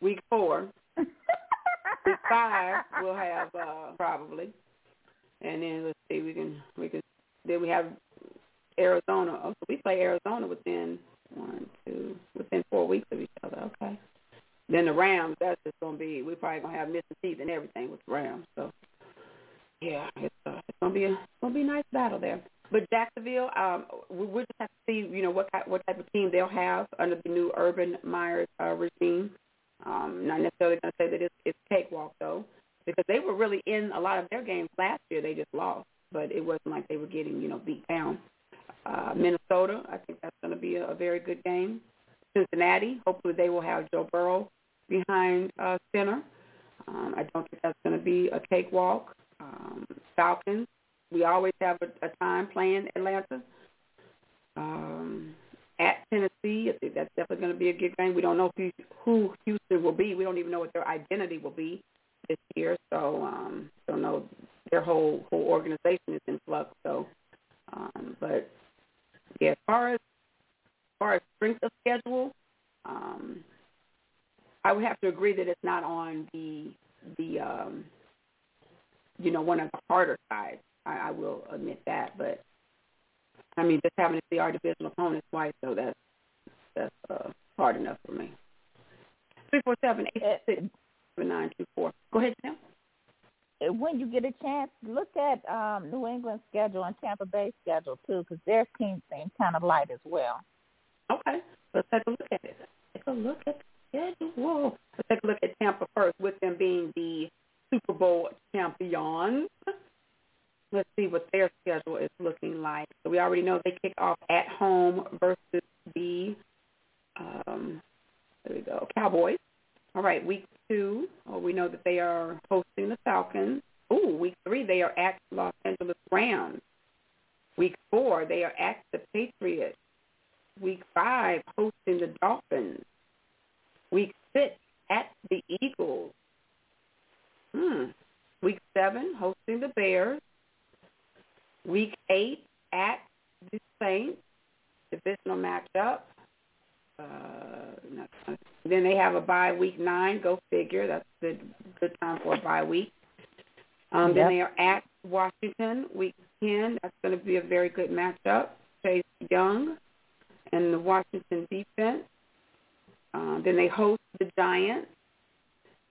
week four. week five we'll have uh probably. And then let's see, we can we can then we have Arizona. Oh, so we play Arizona within one, two within four weeks of each other, okay. Then the Rams, that's just gonna be we probably gonna have missing teeth and everything with the Rams. So yeah, it's uh, it's gonna be a it's gonna be a nice battle there. But Jacksonville, um, we we just have to see, you know, what what type of team they'll have under the new Urban Meyer's uh, regime. Um, not necessarily going to say that it's, it's cakewalk though, because they were really in a lot of their games last year. They just lost, but it wasn't like they were getting, you know, beat down. Uh, Minnesota, I think that's going to be a, a very good game. Cincinnati, hopefully they will have Joe Burrow behind uh, center. Um, I don't think that's going to be a cakewalk. Um, Falcons, we always have a, a time playing Atlanta. Um, at Tennessee, that's definitely going to be a good game. We don't know who, who Houston will be. We don't even know what their identity will be this year. So um, don't know their whole whole organization is in flux. So, um, but yeah, as far as as far as strength of schedule, um, I would have to agree that it's not on the the um, you know one of the harder sides. I, I will admit that, but I mean just having to see our divisional opponents twice, so that's that's uh, hard enough for me. Three four seven eight six seven nine two four. Go ahead, Tim. When you get a chance, look at um, New England's schedule and Tampa Bay's schedule too, because their team seems kind of light as well. Okay, let's take a look at it. Take a look at the schedule. Let's take a look at Tampa first, with them being the Super Bowl champions. Let's see what their schedule is looking like. So we already know they kick off at home versus the um, there we go Cowboys. All right, week two, oh, we know that they are hosting the Falcons. Ooh, week three, they are at Los Angeles Rams. Week four, they are at the Patriots. Week five, hosting the Dolphins. Week six, at the Eagles. Hmm. Week seven, hosting the Bears. Week eight, at the Saints. Divisional matchup. Uh, then they have a bye week nine. Go figure. That's a good good time for a bye week. Um, Yep. Then they are at Washington week ten. That's going to be a very good matchup. Chase Young and the Washington defense. Uh, then they host the Giants.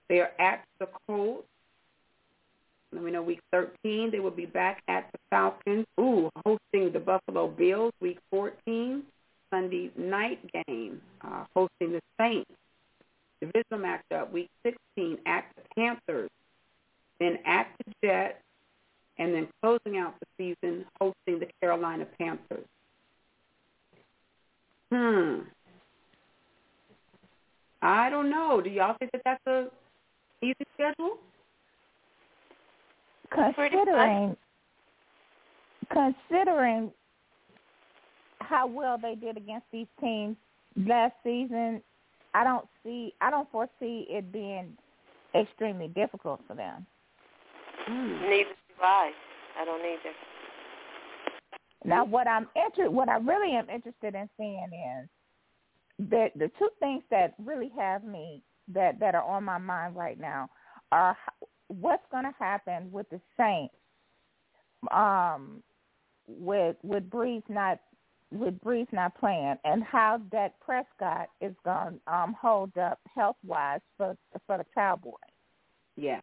They are at the Colts. Let me know week 13. They will be back at the Falcons. Ooh, hosting the Buffalo Bills week 14. Sunday night game, uh, hosting the Saints. Divisional matchup week 16 at the Panthers. Then at the Jets. And then closing out the season, hosting the Carolina Panthers. Hmm. I don't know. Do y'all think that that's a easy schedule? Considering considering how well they did against these teams last season, I don't see I don't foresee it being extremely difficult for them. Hmm. Neither do I. I don't either. Now, what I'm inter- what I really am interested in seeing is that the two things that really have me that that are on my mind right now are h- what's going to happen with the Saints, um, with with Brees not with Brees not playing, and how Dak Prescott is going to um, hold up health wise for for the Cowboys. Yeah,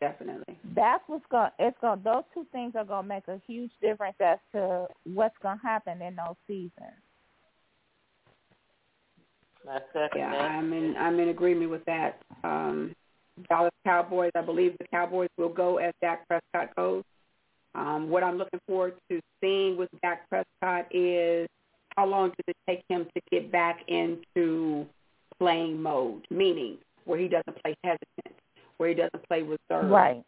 definitely. That's what's going. It's going. Those two things are going to make a huge difference as to what's going to happen in those seasons. That's Yeah, I'm in I'm in agreement with that. Um, Dallas Cowboys, I believe the Cowboys will go as Dak Prescott goes. Um, what I'm looking forward to seeing with Dak Prescott is how long does it take him to get back into playing mode, meaning where he doesn't play hesitant, where he doesn't play reserved, Right.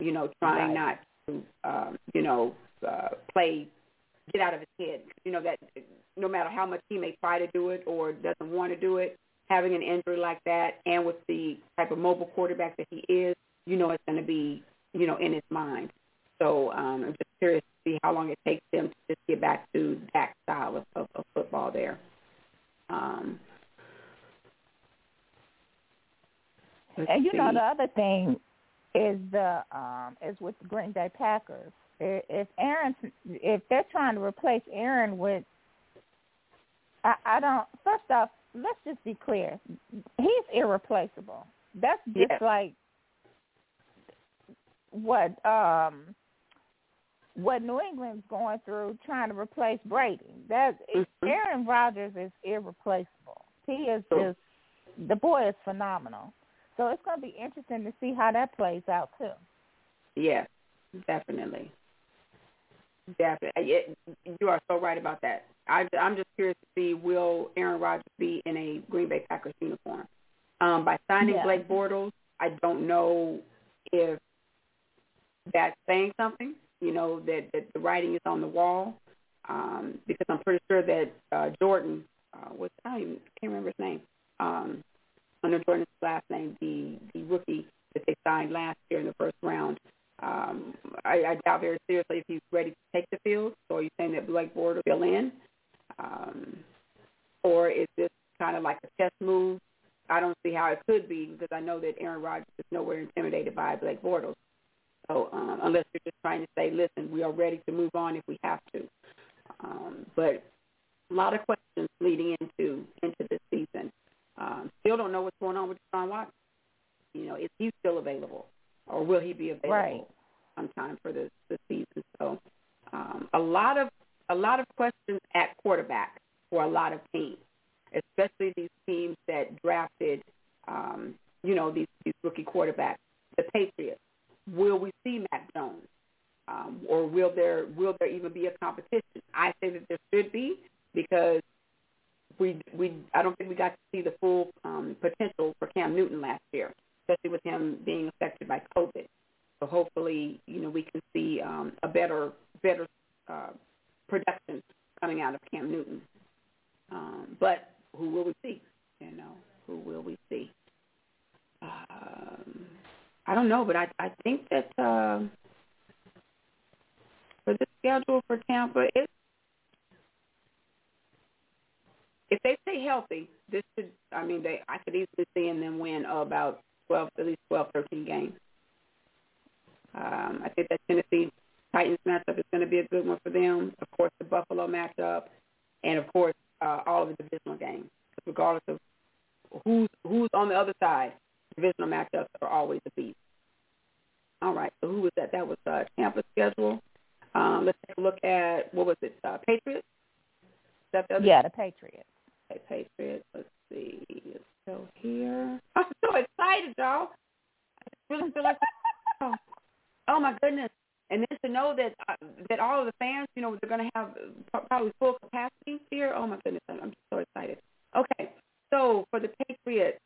you know, trying Right. not to, um, you know, uh, play, get out of his head. You know, that no matter how much he may try to do it or doesn't want to do it, having an injury like that and with the type of mobile quarterback that he is, you know it's going to be, you know, in his mind. So um, I'm just curious to see how long it takes them to just get back to that style of, of, of football there. Um, And you know the other thing is the um is with the Green Bay Packers. If Aaron, if they're trying to replace Aaron with, I, I don't. First off, let's just be clear. He's irreplaceable. That's just Yes. like what um what New England's going through trying to replace Brady. That Mhm. Aaron Rodgers is irreplaceable. He is just the boy is phenomenal. So it's going to be interesting to see how that plays out too. Yes, definitely. Definitely. It, you are so right about that. I, I'm just curious to see will Aaron Rodgers be in a Green Bay Packers uniform? Um, by signing Yeah. Blake Bortles, I don't know if that's saying something. You know that, that the writing is on the wall um, because I'm pretty sure that uh, Jordan uh, was I don't even can't remember his name. Um, I know Jordan's last name, the the rookie that they signed last year in the first round. Um, I, I doubt very seriously if he's ready to take the field. So are you saying that Blake Bortles will fill in, um, or is this kind of like a chess move? I don't see how it could be because I know that Aaron Rodgers is nowhere intimidated by Blake Bortles. So um, unless you're just trying to say, listen, we are ready to move on if we have to. Um, but a lot of questions leading into into this season. Um, still don't know what's going on with Deshaun Watson. You know, is he still available, or will he be available Right. sometime for the the season? So, um, a lot of a lot of questions at quarterback for a lot of teams, especially these teams that drafted, um, you know, these these rookie quarterbacks. The Patriots, will we see Mac Jones, um, or will there will there even be a competition? I say that there should be because we we I don't think we got to see the full um, potential for Cam Newton last year, especially with him being affected by COVID. So hopefully, you know, we can see um, a better better uh, production coming out of Cam Newton. Um, but who will we see? You know, who will we see? Um, I don't know, but I I think that uh, for the schedule for Tampa, it if they stay healthy, this should I mean they I could easily see in them win about twelve at least twelve, thirteen games. Um, I think that Tennessee Titans matchup is going to be a good one for them. Of course, the Buffalo matchup, and of course, uh, all of the divisional games. Regardless of who's who's on the other side, divisional matchups are always a beat. All right, so who was that? That was uh, Tampa's schedule. Um, let's take a look at what was it? Uh, Patriots. Is that the other Yeah, the Patriots. Okay, Patriots. Let's see. It's still here. I'm so excited, y'all. I really feel like, oh, oh my goodness. And then to know that uh, that all of the fans, you know, they're going to have probably full capacity here. Oh my goodness, I'm, I'm so excited. Okay, so for the Patriots,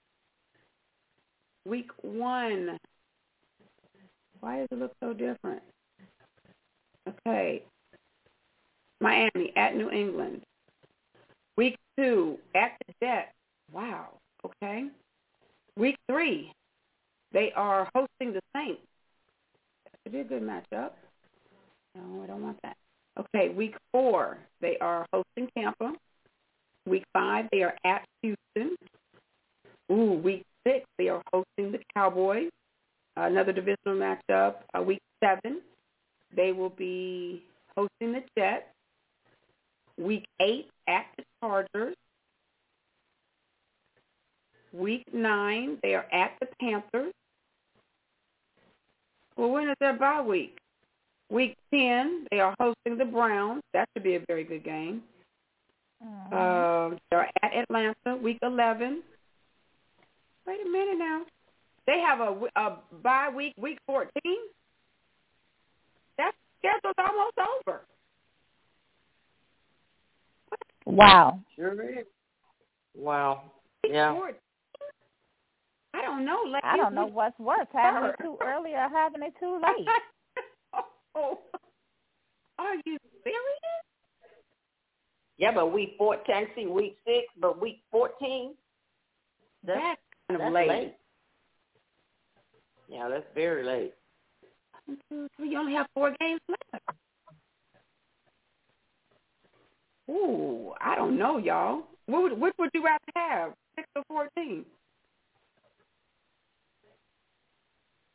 week one. Why does it look so different? Okay, Miami at New England. Week two at the Jets. Wow. Okay. Week three, they are hosting the Saints. That should be a good matchup. No, I don't want that. Okay, week four, they are hosting Tampa. Week five, they are at Houston. Ooh, week six, they are hosting the Cowboys. Another divisional matchup. Uh, week seven, they will be hosting the Jets. Week eight at the Chargers. Week nine, they are at the Panthers. Well, when is their bye week? Week 10, they are hosting the Browns. That should be a very good game. Uh, they're at Atlanta. Week 11. Wait a minute now. They have a, a bye week, week 14. That schedule's almost over. Wow. Sure is. Wow. Week Yeah. 14. I don't know. Like, I don't know we- what's worse, having it too early or having it too late. oh, are you serious? Yeah, but week 14, see week 6, but week 14, that's, That's kind of that's late. late. Yeah, that's very late. One, two, three. You only have four games left. Ooh, I don't know, y'all. What would, what would you rather have, six or fourteen?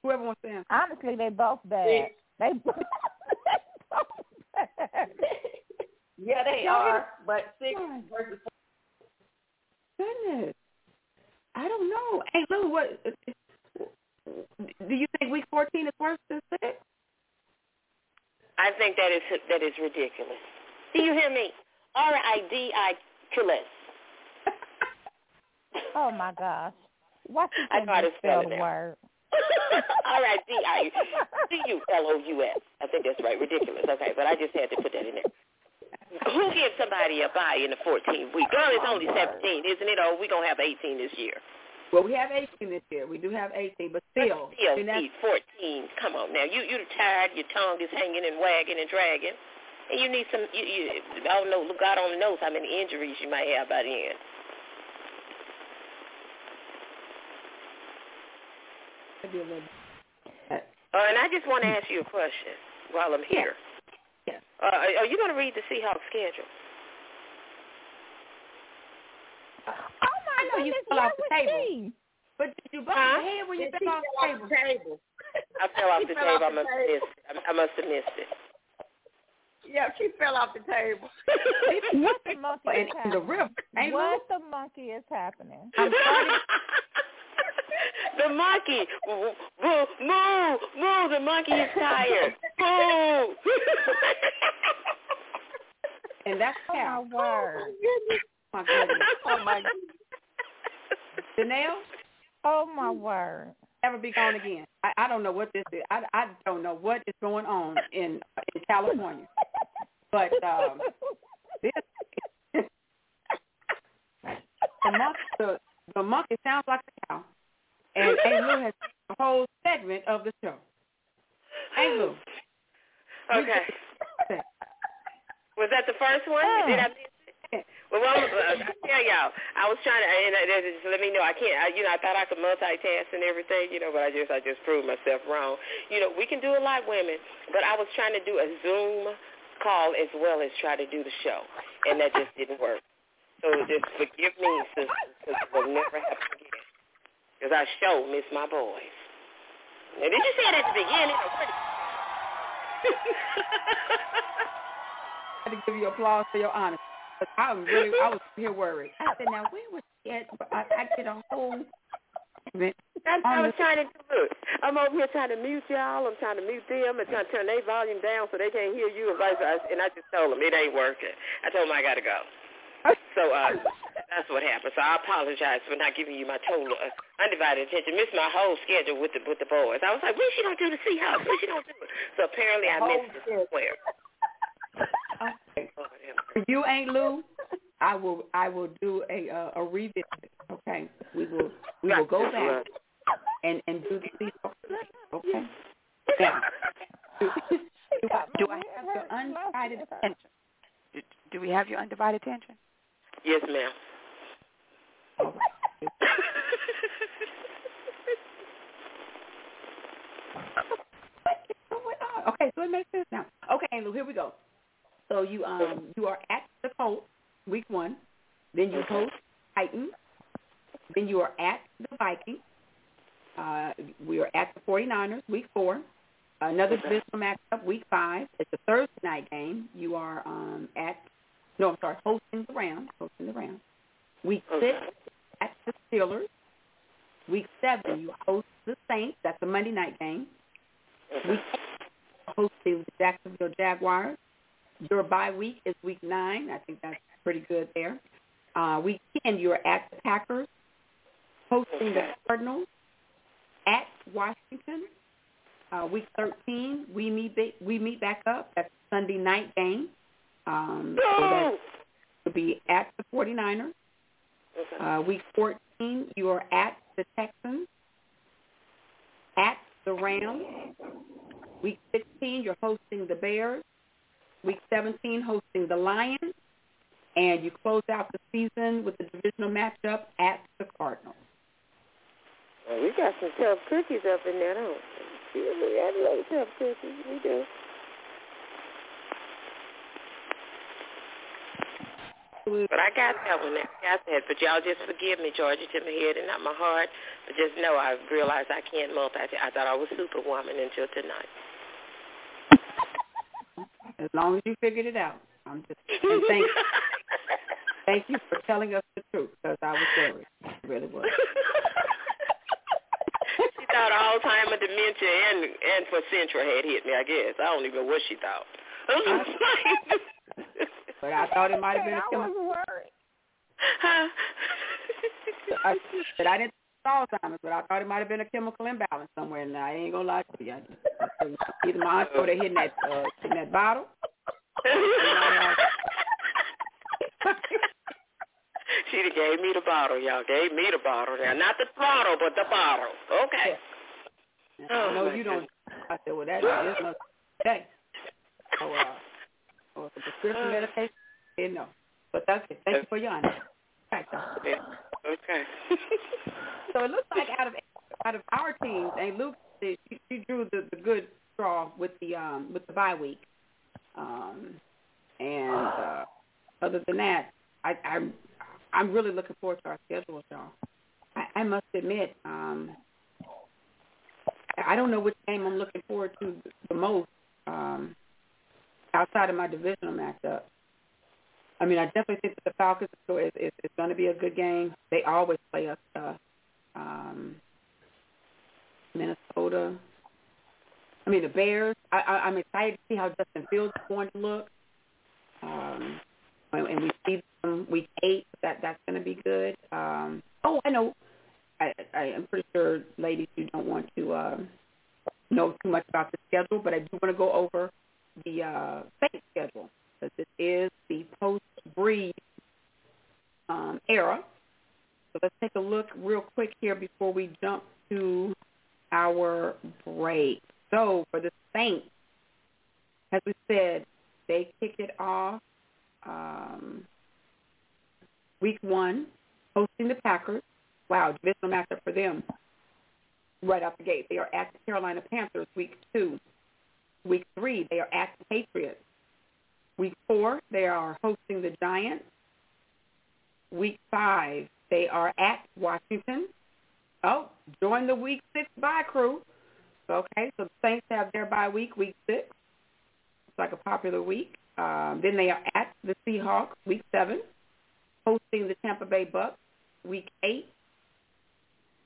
Whoever wants to answer. Honestly, they both bad. They both bad. Yeah, they Y'all are, but 6 Why? versus Goodness, I don't know. Hey, Lou, what? Do you think week fourteen is worse than six? I think that is that is ridiculous. Do you hear me? R I D I Cullis. oh my gosh. What you I think know how to spell spell the now. word? R I D I D U L O U S. I think that's right. Ridiculous. Okay, but I just had to put that in there. Who gives somebody a bye in the 14th week? Girl, it's only 17, isn't it? Or we gonna have 18 this year? Well, we have eighteen this year. We do have eighteen, but still, Still, I mean, 14. Come on now. You you're tired. Your tongue is hanging and wagging and dragging, and you need some. You, you, I don't know. God only knows how many injuries you might have by then. that'd be a little- Uh, and I just want to ask you a question while I'm here. Yes. Uh, are are you going to read the Seahawks schedule? Oh my I know you goodness, fell where off the table. she? But did you bump Huh? your head when you fell off the fell table? the table. I fell off the fell table. I the must have table. missed. I, I must have missed it. Yeah, she fell off the table. What the monkey is in the happening? river. What the monkey is happening? I'm sorry. the monkey. Moo, moo, moo, moo. The monkey is tired. Moo. And that's cow. Oh my how. word. my goodness. Oh my Janelle, Oh my word. never be gone again. I, I don't know what this is. I I don't know what is going on in in California, but um, this the monkey the, the monkey sounds like a cow, and A. Lou has a whole segment of the show. A. Lou. Okay. Was that the first one? Did I miss it? Well, well uh, I tell y'all, I was trying to, and uh, just let me know. I can't. I, you know, I thought I could multitask and everything, you know, but I just, I just proved myself wrong. You know, we can do a lot, women, but I was trying to do a Zoom call as well as try to do the show, and that just didn't work. So just forgive me, sisters, because it will never happen again. Because I sure miss my boys. Now, did you say it at the beginning? I had to give you applause for your honesty. I'm really, I was here worried. I said, now where was she at? I, I did a whole. That's what I was trying to do. I'm over here trying to mute y'all. I'm trying to mute them and trying to turn their volume down so they can't hear you and vice versa. And I just told them it ain't working. I told them I got to go. So uh, that's what happened. So I apologize for not giving you my total uh, undivided attention. Missed my whole schedule with the with the boys. I was like, what she don't do the Seahawks? What she don't do? So apparently I missed it somewhere. For you, Aunt Lou, I will I will do a uh, a revisit. Okay, we will we will go back and and do the Seahawks. Okay. Now, do, do, I, do I have your undivided attention? Do, do we have your undivided attention? Yes, ma'am. Okay, so it makes sense now. Okay, Lou, here we go. So you um you are at the Colts week one, then you host Titans, then you are at the Vikings. Uh, we are at the 49ers week four. Another divisional matchup week five. It's a Thursday night game. You are um at no, I'm sorry, hosting the Rams, hosting the Rams. Week six at the Steelers. Week seven you host the Saints. That's a Monday night game. Week eight, hosting the Jacksonville Jaguars. Your bye week is week nine. I think that's pretty good there. Uh, week 10, you're at the Packers, hosting the Cardinals, at Washington. Uh, week 13, we meet we meet back up. That's Sunday night game. Um, so that will be at the 49ers. Uh, week 14, you are at the Texans, at the Rams. Week 16, you're hosting the Bears. Week 17, hosting the Lions. And you close out the season with the divisional matchup at the Cardinals. Well, we got some tough cookies up in there, don't we? We got a lot of tough cookies. We do. But I got that one. I got that. But y'all just forgive me, Georgia, to my head and not my heart. But just know I realized I can't multitask. I thought I was Superwoman until tonight. As long as you figured it out. I'm just and thank thank you for telling us the truth because I was worried. I really was. she thought Alzheimer, dementia, and and placental had hit me. I guess I don't even know what she thought. but I thought it might have been a chemical. Huh? I said I didn't think Alzheimer's, but I thought it might have been a chemical imbalance somewhere. And I ain't gonna lie to you. I just, either my or they hitting that uh, hitting that bottle. she gave me the bottle, y'all. Gave me the bottle now. Not the throttle, but the bottle. Okay. I know you don't. I said, well, that is no okay. So, uh, or the prescription medication, yeah, no. But that's it. Thank you for your honesty. Right, yeah. Okay. so it looks like out of out of our teams, and Luke, she, she drew the, the good straw with the um with the bye week. Um, and uh, other than that, I, I'm I'm really looking forward to our schedule, y'all. I, I must admit, um, I don't know which game I'm looking forward to the most um, outside of my divisional matchup. I mean, I definitely think that the Falcons is, is, is going to be a good game. They always play us uh, um, Minnesota. I mean, the Bears. I, I, I'm excited to see how Justin Fields is going to look. Um, and, we see them week eight. That that's going to be good. Um, oh, I know. I, I I'm pretty sure, ladies, you don't want to um, know too much about the schedule, but I do want to go over the uh, Saints schedule because this is the post-Brees um, era. So let's take a look real quick here before we jump to our break. So for the Saints, as we said, they kick it off um, week one, hosting the Packers. Wow, divisional matchup for them right out the gate. They are at the Carolina Panthers week two. Week three, they are at the Patriots. Week four, they are hosting the Giants. Week five, they are at Washington. Oh, join the week six bye crew. Okay, so the Saints have their bye week, week six. It's like a popular week. Um, then they are at the Seahawks, week seven, hosting the Tampa Bay Bucs, week eight,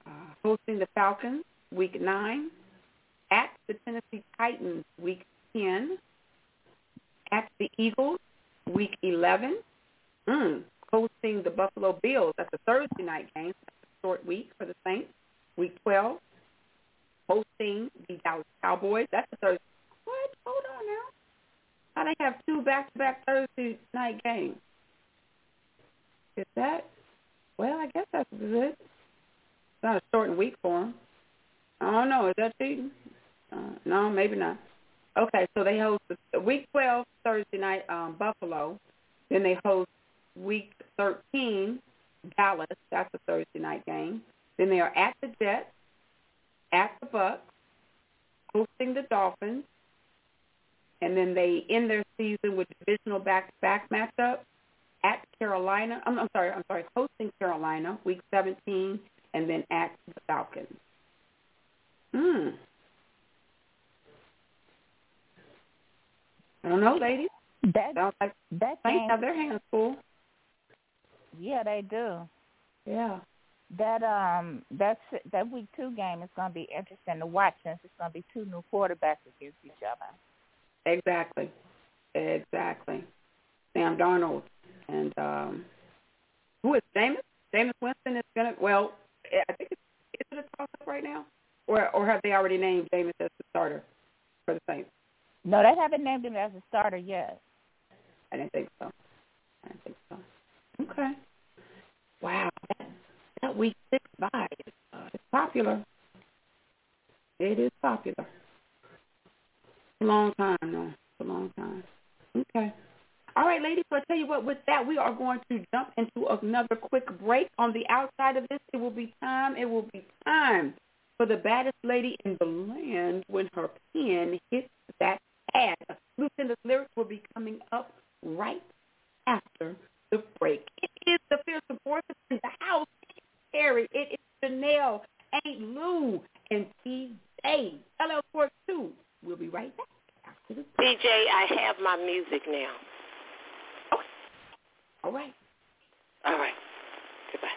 uh, hosting the Falcons, week nine, the Tennessee Titans, week 10, at the Eagles, week 11, mm, hosting the Buffalo Bills. That's a Thursday night game. A short week for the Saints. Week 12, hosting the Dallas Cowboys. That's a Thursday. What? Hold on now. How they have two back-to-back Thursday night games? Is that? Well, I guess that's good. It's not a shortened week for them. I don't know. Is that cheating? Uh, no, maybe not. Okay, so they host week 12 Thursday night um, Buffalo. Then they host week 13 Dallas. That's a Thursday night game. Then they are at the Jets, at the Bucs, hosting the Dolphins, and then they end their season with divisional back-to-back matchup at Carolina. I'm, I'm sorry, I'm sorry, hosting Carolina, week 17, and then at the Falcons. Hmm. I don't know, ladies. That Sounds like that game, have their hands full. Yeah, they do. Yeah. That um that's that week two game is going to be interesting to watch since it's going to be two new quarterbacks against each other. Exactly. Exactly. Sam Darnold and um who is Jameis? Jameis Winston is gonna well, I think it's is it a toss up right now? Or or have they already named Jameis as the starter for the Saints? No, they haven't named him as a starter yet. I didn't think so. I didn't think so. Okay. Wow. That, that week six bye is uh, it's popular. It is popular. It's a long time, though. It's a long time. Okay. All right, ladies, so I tell you what, with that, we are going to jump into another quick break. On the outside of this, it will be time, it will be time for the baddest lady in the land when her pen hits that Lucinda's lyrics will be coming up right after the break. It is the fearsome force in the house. It's Terry. It is Chanel, Aunt Lou, and T.J. LL Sports 2. We'll be right back after the break. DJ, I have my music now. Okay. All right. All right. Goodbye.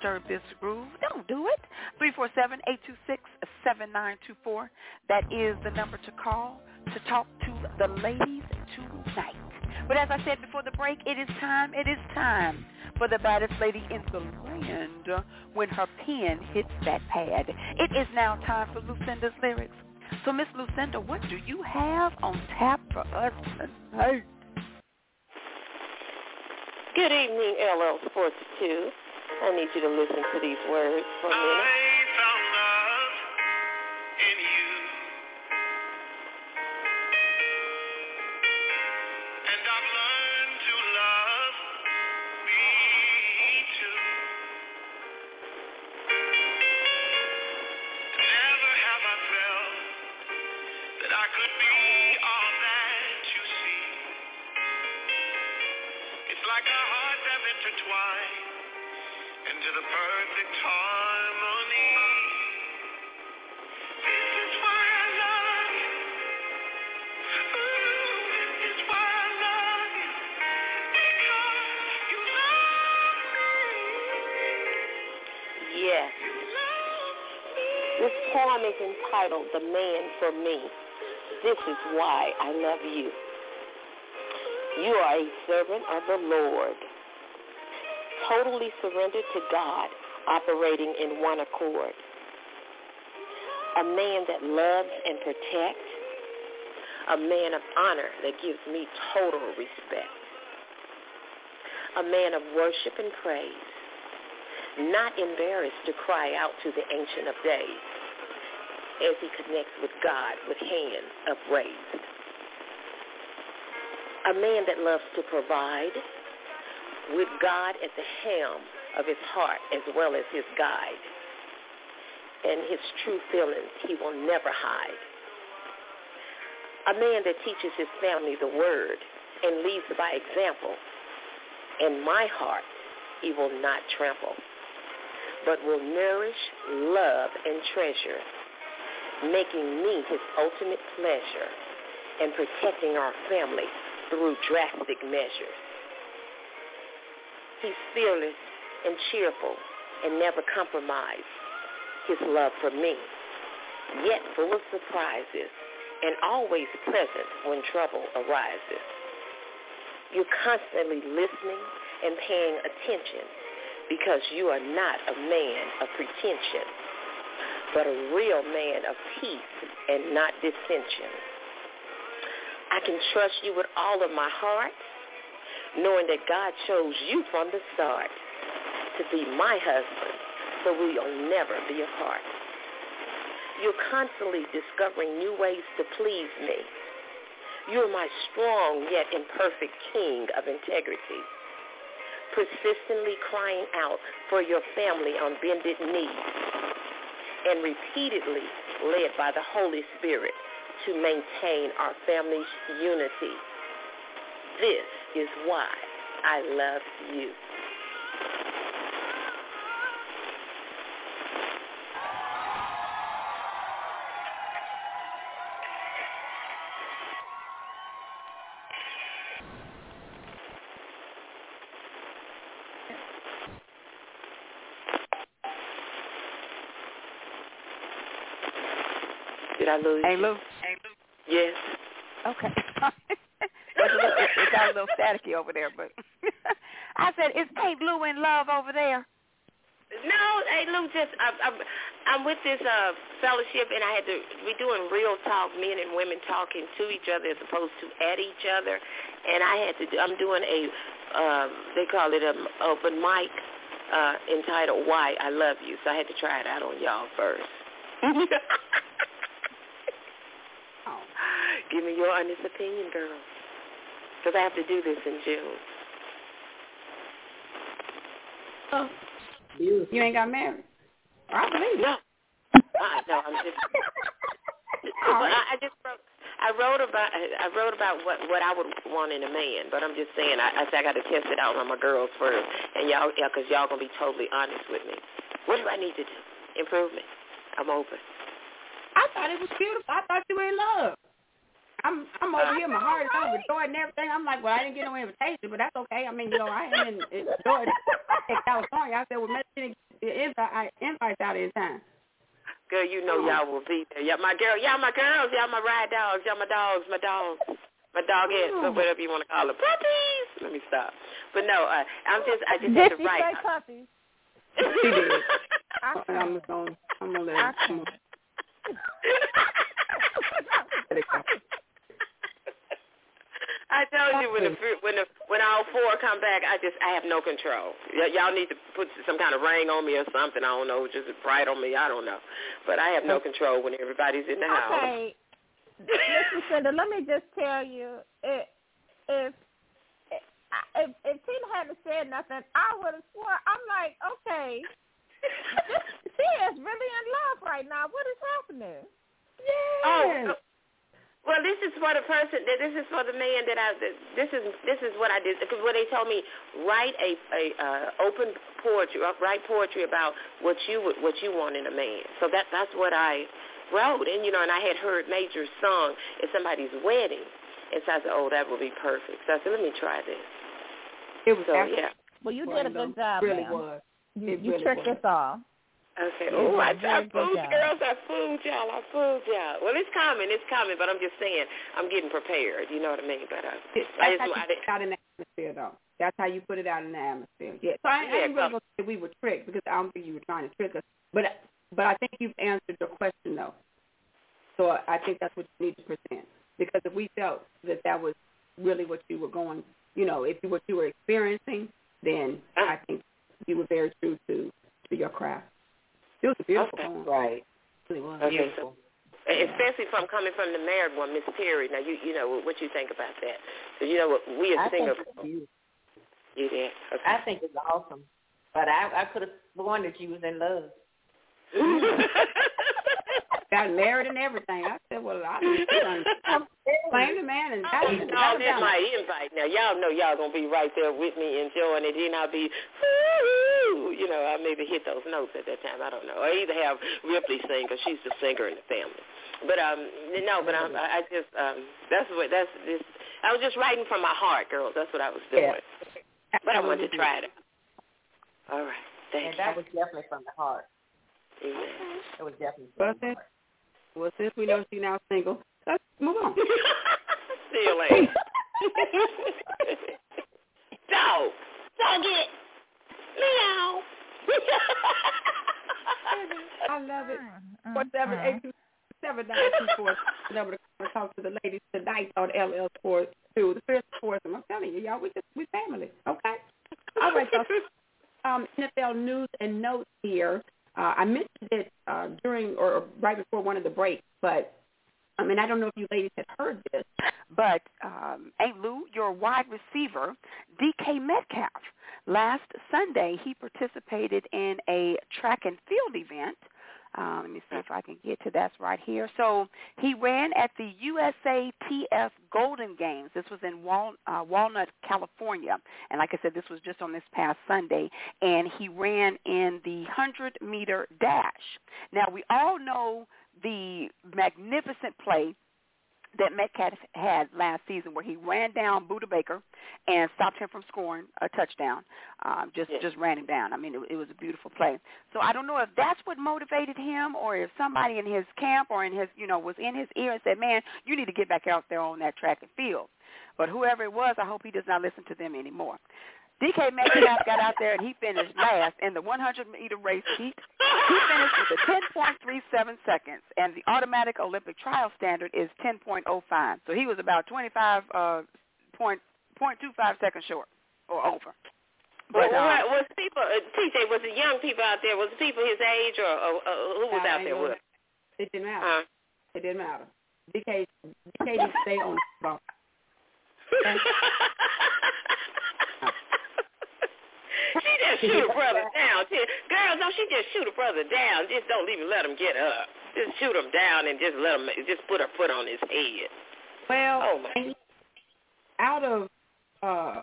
Disturb this groove. Don't do it. 347-826-7924. That is the number to call to talk to the ladies tonight. But as I said before the break, it is time, it is time for the baddest lady in the land when her pen hits that pad. It is now time for Lucinda's lyrics. So Miss Lucinda, what do you have on tap for us tonight? Good evening, LL Sports 2. I need you to listen to these words for a minute. Poem is entitled The Man for Me. This is why I love you. You are a servant of the Lord, totally surrendered to God, operating in one accord. A man that loves and protects. A man of honor that gives me total respect. A man of worship and praise not embarrassed to cry out to the Ancient of Days as he connects with God with hands upraised. A man that loves to provide with God at the helm of his heart as well as his guide. And his true feelings he will never hide. A man that teaches his family the word and leads by example. In my heart he will not trample but will nourish, love, and treasure, making me his ultimate pleasure and protecting our family through drastic measures. He's fearless and cheerful and never compromise his love for me, yet full of surprises and always present when trouble arises. You're constantly listening and paying attention because you are not a man of pretension, but a real man of peace and not dissension. I can trust you with all of my heart, knowing that God chose you from the start to be my husband, so we'll never be apart. You're constantly discovering new ways to please me. You're my strong yet imperfect king of integrity persistently crying out for your family on bended knee and repeatedly led by the Holy Spirit to maintain our family's unity. This is why I love you. Did I lose Hey, you? Lou. Yes. Okay. it's, a little, it, it got a little staticky over there, but I said, is ain't Lou in love over there? No, hey Lou, just I, I'm I'm with this uh fellowship, and I had to we doing real talk, men and women talking to each other as opposed to at each other, and I had to do, I'm doing a um they call it a open mic uh entitled Why I Love You, so I had to try it out on y'all first. Give me your honest opinion, girl, because I have to do this in June. Oh, you, you ain't got married. I believe No. Uh, no, I'm just. I, I just wrote. I wrote about. I wrote about what what I would want in a man, but I'm just saying. I, I said I got to test it out on my girls first, and y'all, yeah, because y'all gonna be totally honest with me. What do I need to do? Improvement. I'm open. I thought it was beautiful. I thought you were in love. I'm I'm over here. My heart is overjoyed and everything. I'm like, well, I didn't get no invitation, but that's okay. I mean, you know, I haven't enjoyed in California. I said, well, maybe invite invites out in time. Girl, you know y'all will be there. Y'all my girl, y'all my girls, y'all my ride dogs, y'all my dogs, my dogs, my dogheads, or whatever you want to call them. Puppies. Let me stop. But no, uh, I'm just I just Did had to she write. say puppies? She did. I'm gonna I'm gonna let her. I'm it go. I told you when the when the when all four come back, I just I have no control. Y- y'all need to put some kind of ring on me or something. I don't know, just bright on me. I don't know, but I have no control when everybody's in the house. Okay. Listen, Cinda, let me just tell you, if if if, if Tina hadn't said nothing, I would have sworn. I'm like, okay, this, she is really in love right now. What is happening? Oh, well, this is for the person. This is for the man that I. This is this is what I did because when they told me write a a uh, open poetry, uh, write poetry about what you would what you want in a man. So that that's what I wrote, and you know, and I had heard Major's song at somebody's wedding, and so I said, oh, that would be perfect. So I said, let me try this. It was So after- yeah. Well, you did a good job, really ma'am. was. You, It you really tricked was. us all. Okay. You Oh, I, I fooled girls. I fooled y'all. I fooled y'all. Well, it's coming. It's coming. But I'm just saying, I'm getting prepared. You know what I mean? But uh, I just, how I didn't. put it out in the atmosphere, though. That's how you put it out in the atmosphere. Yeah. So I, I Yeah, ain't really come- gonna say we were tricked because I don't think you were trying to trick us. But but I think you've answered your question though. So I think that's what you need to present. Because if we felt that that was really what you were going, you know, if you what you were experiencing, then I think you were very true to to your craft. It was a beautiful Okay. poem. Right. It was. Okay. So, especially from coming from the married one, Miss Perry. Now, you you know what you think about that? So you know what we I as think it's beautiful. You did. Okay. I think it's awesome. But I I could have sworn that you was in love. Got married and everything. I said, well, I done claim the man and that, No, that this my invite. Now y'all know y'all gonna be right there with me enjoying it. Then I'll be, woo, you know, I maybe hit those notes at that time. I don't know. Or either have Ripley sing because she's the singer in the family. But um, no, but I, I just um, that's what that's this. I was just writing from my heart, girls. That's what I was doing. Yeah. But I wanted to try it. All right, thank And that was definitely from the heart. you. Amen. It was definitely Well, from the since, heart. well, since we know she's now single, let's move on. Still ain't. Dog, dog it. Meow. I love it. Four seven eight two seven nine two four. Number to come and talk to the ladies tonight on LL Sports Two, the first sports. I'm telling you, y'all, we just we family. Okay. All right, so um, NFL news and notes here. Uh, I mentioned it uh, during or right before one of the breaks, but I mean I don't know if you ladies had heard this. But um, Aunt Lou, your wide receiver, DK Metcalf, last Sunday he participated in a track and field event. Um, let me see if I can get to that right here. So he ran at the USATF Golden Games. This was in Wal- uh, Walnut, California, and like I said, this was just on this past Sunday. And he ran in the hundred meter dash. Now we all know the magnificent play that Metcalf had last season, where he ran down Budda Baker and stopped him from scoring a touchdown. Um, just just ran him down. I mean, it, it was a beautiful play. So I don't know if that's what motivated him, or if somebody in his camp or in his you know was in his ear and said, "Man, you need to get back out there on that track and field." But whoever it was, I hope he does not listen to them anymore. DK Metcalf got out there and he finished last in the 100 meter race heat. He finished with a 10.37 seconds, and the automatic Olympic trial standard is 10.05. So he was about 25 uh, point point two five seconds short or over. But But, uh, what was people? Uh, TJ, was it young people out there? Was it people his age, or, or, or who was I out there with? It didn't matter. Huh? It didn't matter. DK DK needs to stay on the ball. She just shoot a brother down. Girls, no, she just shoot a brother down. Just don't even let him get up. Just shoot him down and just let him. Just put her foot on his head. Well, Oh my. out of uh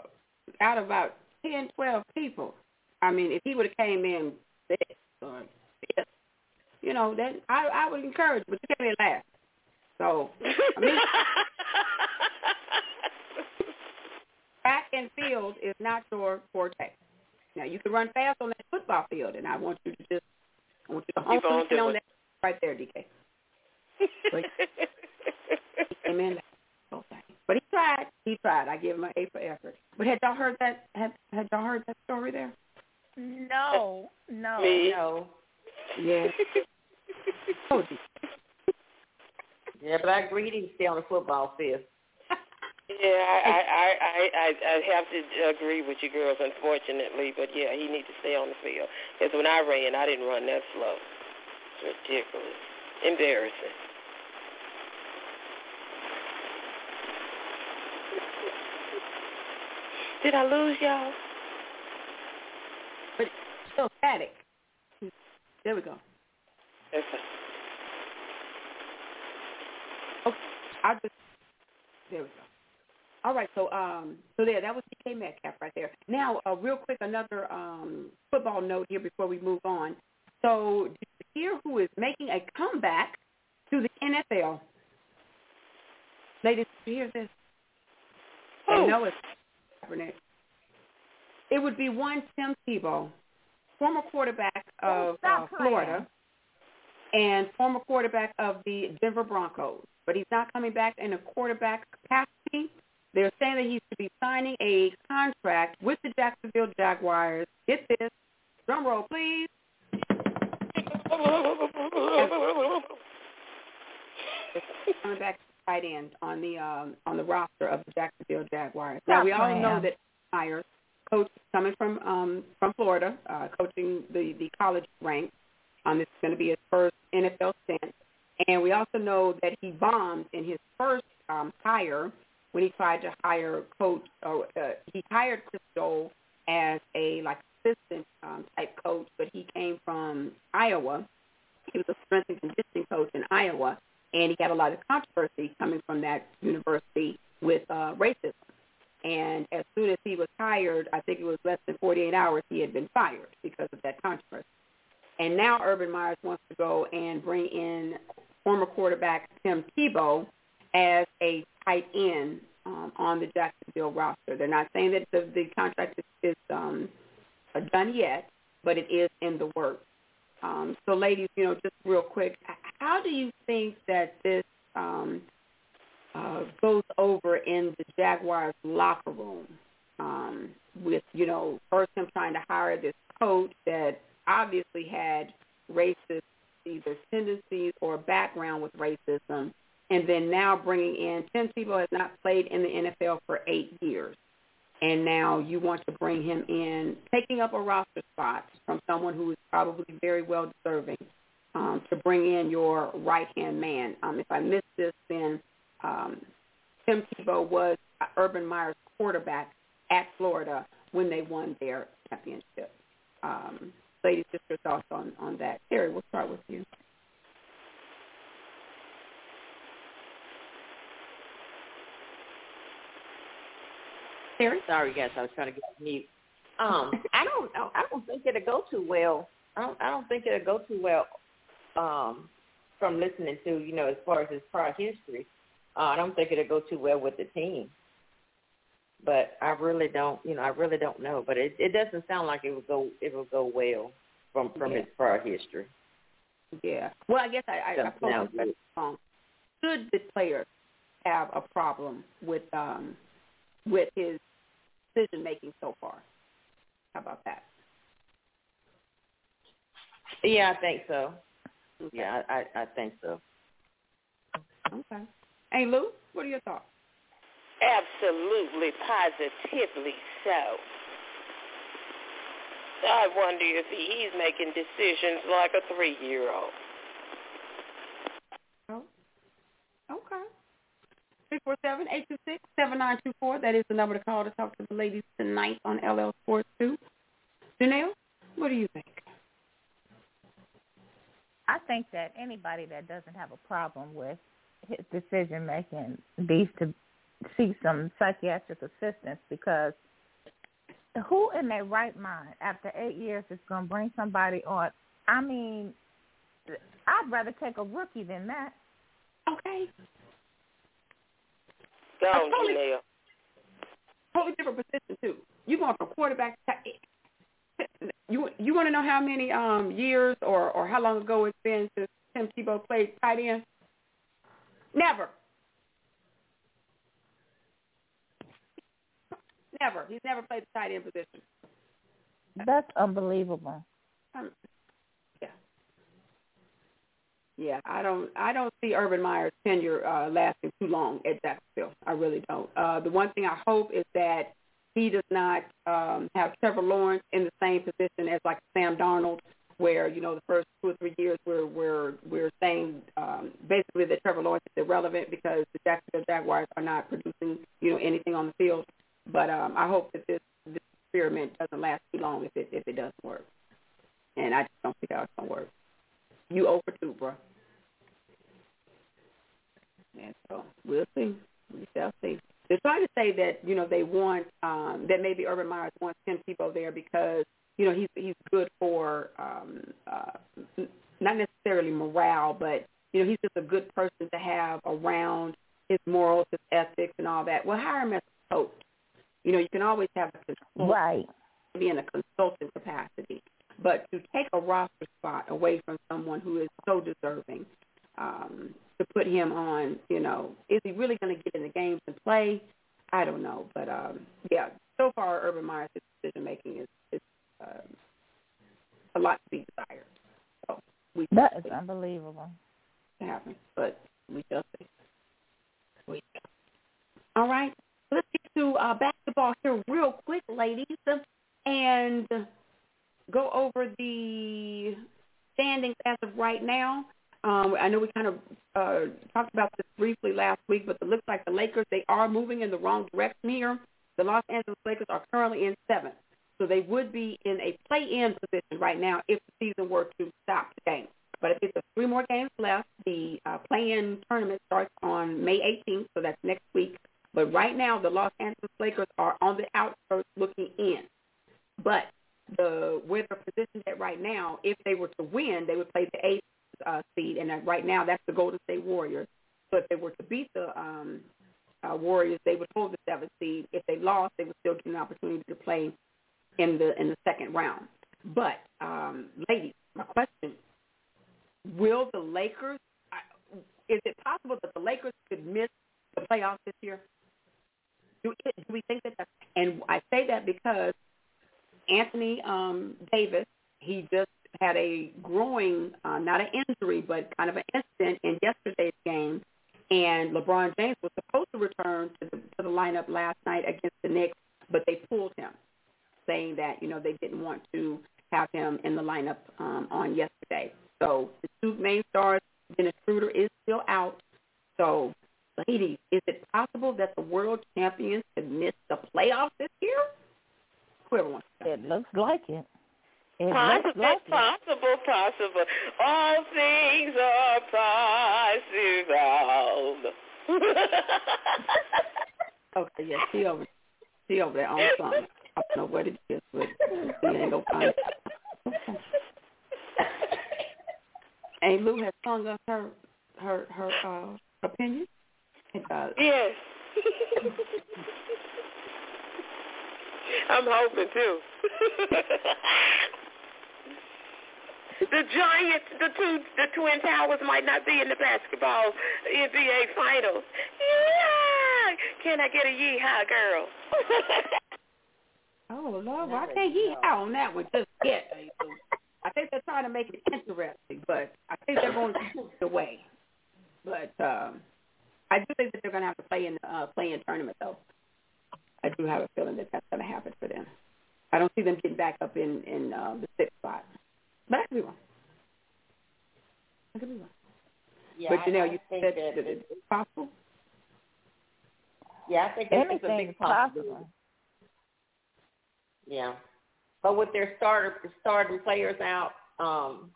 out of about ten, twelve people, I mean, if he would have came in this or this, you know, then I I would encourage, but you in last. So I mean, track and field is not your forte. Now you can run fast on that football field, and I want you to just I want you to hone Keep on in on that right there, DK. But he came in. But he tried. He tried. I give him an A for effort. But had y'all heard that? Had, had y'all heard that story there? No, no, Me? no. Yeah. oh. Yeah, but I agree he needs to stay on the football field. Yeah, I, I, I, I, I have to agree with you girls, unfortunately. But yeah, he needs to stay on the field. Because when I ran, I didn't run that slow. It's ridiculous, embarrassing. Did I lose y'all? But still static. There we go. Okay. Okay. I just there we go. All right, so um, so there, that was DK Metcalf right there. Now, uh, real quick, another um, football note here before we move on. So, hear who is making a comeback to the NFL? Ladies, did you hear this? I know it's. It would be one Tim Tebow, former quarterback of uh. Florida, and former quarterback of the Denver Broncos. But he's not coming back in a quarterback capacity. They're saying that he should be signing a contract with the Jacksonville Jaguars. Get this, drum roll, please. coming back to tight end on the um, on the roster of the Jacksonville Jaguars. Now we all know that Meyer's, coach coming from um, from Florida, uh, coaching the the college ranks. Um, this is going to be his first NFL stint, and we also know that he bombed in his first um, hire when he tried to hire coach. Or, uh, he hired Chris Doyle as a like assistant um, type coach, but he came from Iowa. He was a strength and conditioning coach in Iowa, and he had a lot of controversy coming from that university with uh, racism. And as soon as he was hired, I think it was less than 48 hours, he had been fired because of that controversy. And now Urban Meyer's wants to go and bring in former quarterback Tim Tebow as a tight end um, on the Jacksonville roster. They're not saying that the, the contract is, is um, done yet, but it is in the works. Um, so, ladies, you know, just real quick, how do you think that this um, uh, goes over in the Jaguars locker room? Um, with you know, first him trying to hire this coach that obviously had racist either tendencies or background with racism, and then now bringing in Tim Tebow has not played in the NFL for eight years and now you want to bring him in, taking up a roster spot from someone who is probably very well deserving um, to bring in your right hand man. Um, if I missed this, then um, Tim Tebow was Urban Meyer's quarterback at Florida when they won their championship. Um, ladies, just your thoughts on on that. Terry, we'll start with you. Terry? Sorry, guys, I was trying to get mute. Um, I don't. I don't think it'll go too well. I don't. I don't think it'll go too well. Um, from listening to you know as far as his prior history, uh, I don't think it'll go too well with the team. But I really don't. You know, I really don't know. But it it doesn't sound like it will go. It will go well from from Yeah. his prior history. Yeah. Well, I guess I, I, I sound this question wrong. Should the player have a problem with um with his decision making so far? How about that? Yeah, I think so. Yeah, I I, I think so. Okay. Hey Lou, what are your thoughts? Absolutely, positively so. I wonder if he's making decisions like a three-year-old. Oh. Okay. Six four seven eight two six seven nine two four. That is the number to call to talk to the ladies tonight on LL Sports Two. Janelle, what do you think? I think that anybody that doesn't have a problem with his decision making needs to seek some psychiatric assistance because who in their right mind after eight years is going to bring somebody on? I mean, I'd rather take a rookie than that. Okay. Go on, totally- Janelle. Totally different position too. You're going from quarterback to you you want to know how many um years or or how long ago it's been since Tim Tebow played tight end? Never. Never. He's never played the tight end position. That's unbelievable. Um, yeah. Yeah, I don't I don't see Urban Meyer's tenure uh lasting too long at Jacksonville. I really don't. Uh the one thing I hope is that he does not um have Trevor Lawrence in the same position as like Sam Darnold where, you know, the first two or three years we're we're we're saying um basically that Trevor Lawrence is irrelevant because the Jacksonville Jaguars are not producing, you know, anything on the field. But um I hope that this this experiment doesn't last too long if it if it doesn't work. And I just don't think how it's gonna work. You over two, bro. And so we'll see. We shall see. They're trying to say that you know they want um, that maybe Urban Meyer wants Tim Tebow there because you know he's he's good for um, uh, not necessarily morale, but you know he's just a good person to have around his morals, his ethics, and all that. Well, hire him as a coach. You know, you can always have a consultant, right, be in a consultant capacity, but to take a roster spot away from someone who is so deserving, um, to put him on, you know, is he really going to get in the games and play? I don't know, but um, yeah, so far Urban Meyer's decision making is, is um, a lot to be desired. So we that is unbelievable. Happen, but we shall see. We shall. All right, let's get to uh, basketball here real quick, ladies, and go over the standings as of right now. Um, I know we kind of uh, talked about this briefly last week, but it looks like the Lakers, they are moving in the wrong direction here. The Los Angeles Lakers are currently in seventh, so they would be in a play-in position right now if the season were to stop today. But if it's three more games left, the uh, play-in tournament starts on May 18th, so that's next week. But right now, the Los Angeles Lakers are on the outskirts looking in. But the where they're positioned at right now, if they were to win, they would play the eighth uh, seed, and right now that's the Golden State Warriors. So if they were to beat the um, uh, Warriors, they would hold the seventh seed. If they lost, they would still get an opportunity to play in the in the second round. But um, ladies, my question: Will the Lakers? Is it possible that the Lakers could miss the playoffs this year? Do, do we think that? That's, and I say that because Anthony um, Davis, he just had a groin, uh, not an injury, but kind of an incident in yesterday's game. And LeBron James was supposed to return to the, to the lineup last night against the Knicks, but they pulled him, saying that, you know, they didn't want to have him in the lineup um, on yesterday. So the two main stars, Dennis Schroeder is still out. So, ladies, is it possible that the world champions could miss the playoffs this year? To It looks like it. It possible, looks like possible, possible. All things are possible. okay, yeah, she over, she over there on song. I don't know what it is, but she ain't gonna find it. And Lou has sung us her her her uh, opinion. Uh, yes. I'm hoping too. the Giants, the two, the Twin Towers might not be in the basketball NBA Finals. Yeah, can I get a yeehaw, girl? oh Lord, why can't yeehaw on that one just yet? I think they're trying to make it interesting, but I think they're going to push it away. But um, I do think that they're going to have to play in uh, play in tournament though. I do have a feeling that that's going to happen for them. I don't see them getting back up in in uh, the sixth spot, but I could be wrong. I could be wrong. Yeah, but you know, I, you think said that, that it's possible. Yeah, I think it's, it's a big is possible. Yeah, but with their starter starting players out, um,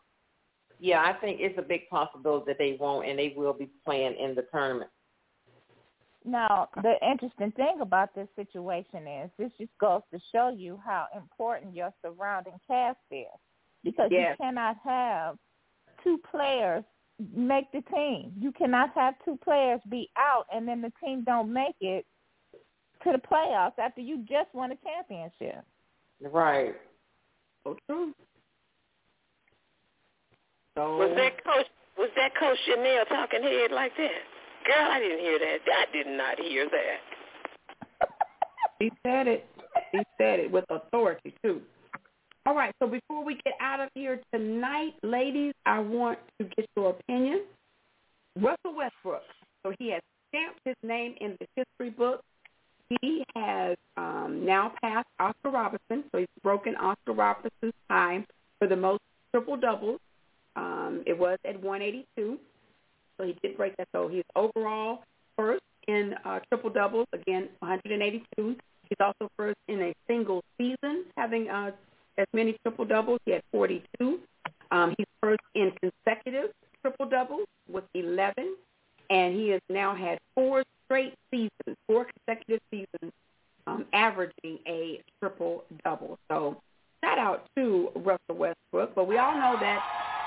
yeah, I think it's a big possibility that they won't and they will be playing in the tournament. Now, the interesting thing about this situation is this just goes to show you how important your surrounding cast is. Because Yes. you cannot have two players make the team. You cannot have two players be out and then the team don't make it to the playoffs after you just won a championship. Right. So true. So Was that coach? Was that Coach Chanel talking head like that? Girl, I didn't hear that. I did not hear that. He said it. He said it with authority too. All right. So before we get out of here tonight, ladies, I want to get your opinion. Russell Westbrook. So he has stamped his name in the history book. He has um, now passed Oscar Robertson, so he's broken Oscar Robertson's time for the most triple doubles. Um, it was at 182, so he did break that. So he's overall first in uh, triple doubles, again 182. He's also first in a single season, having uh, as many triple doubles. He had 42. Um, he's first in consecutive triple doubles with 11, and he has now had four straight seasons, four consecutive seasons, um, averaging a triple double. So shout out to Russell Westbrook, but we all know that.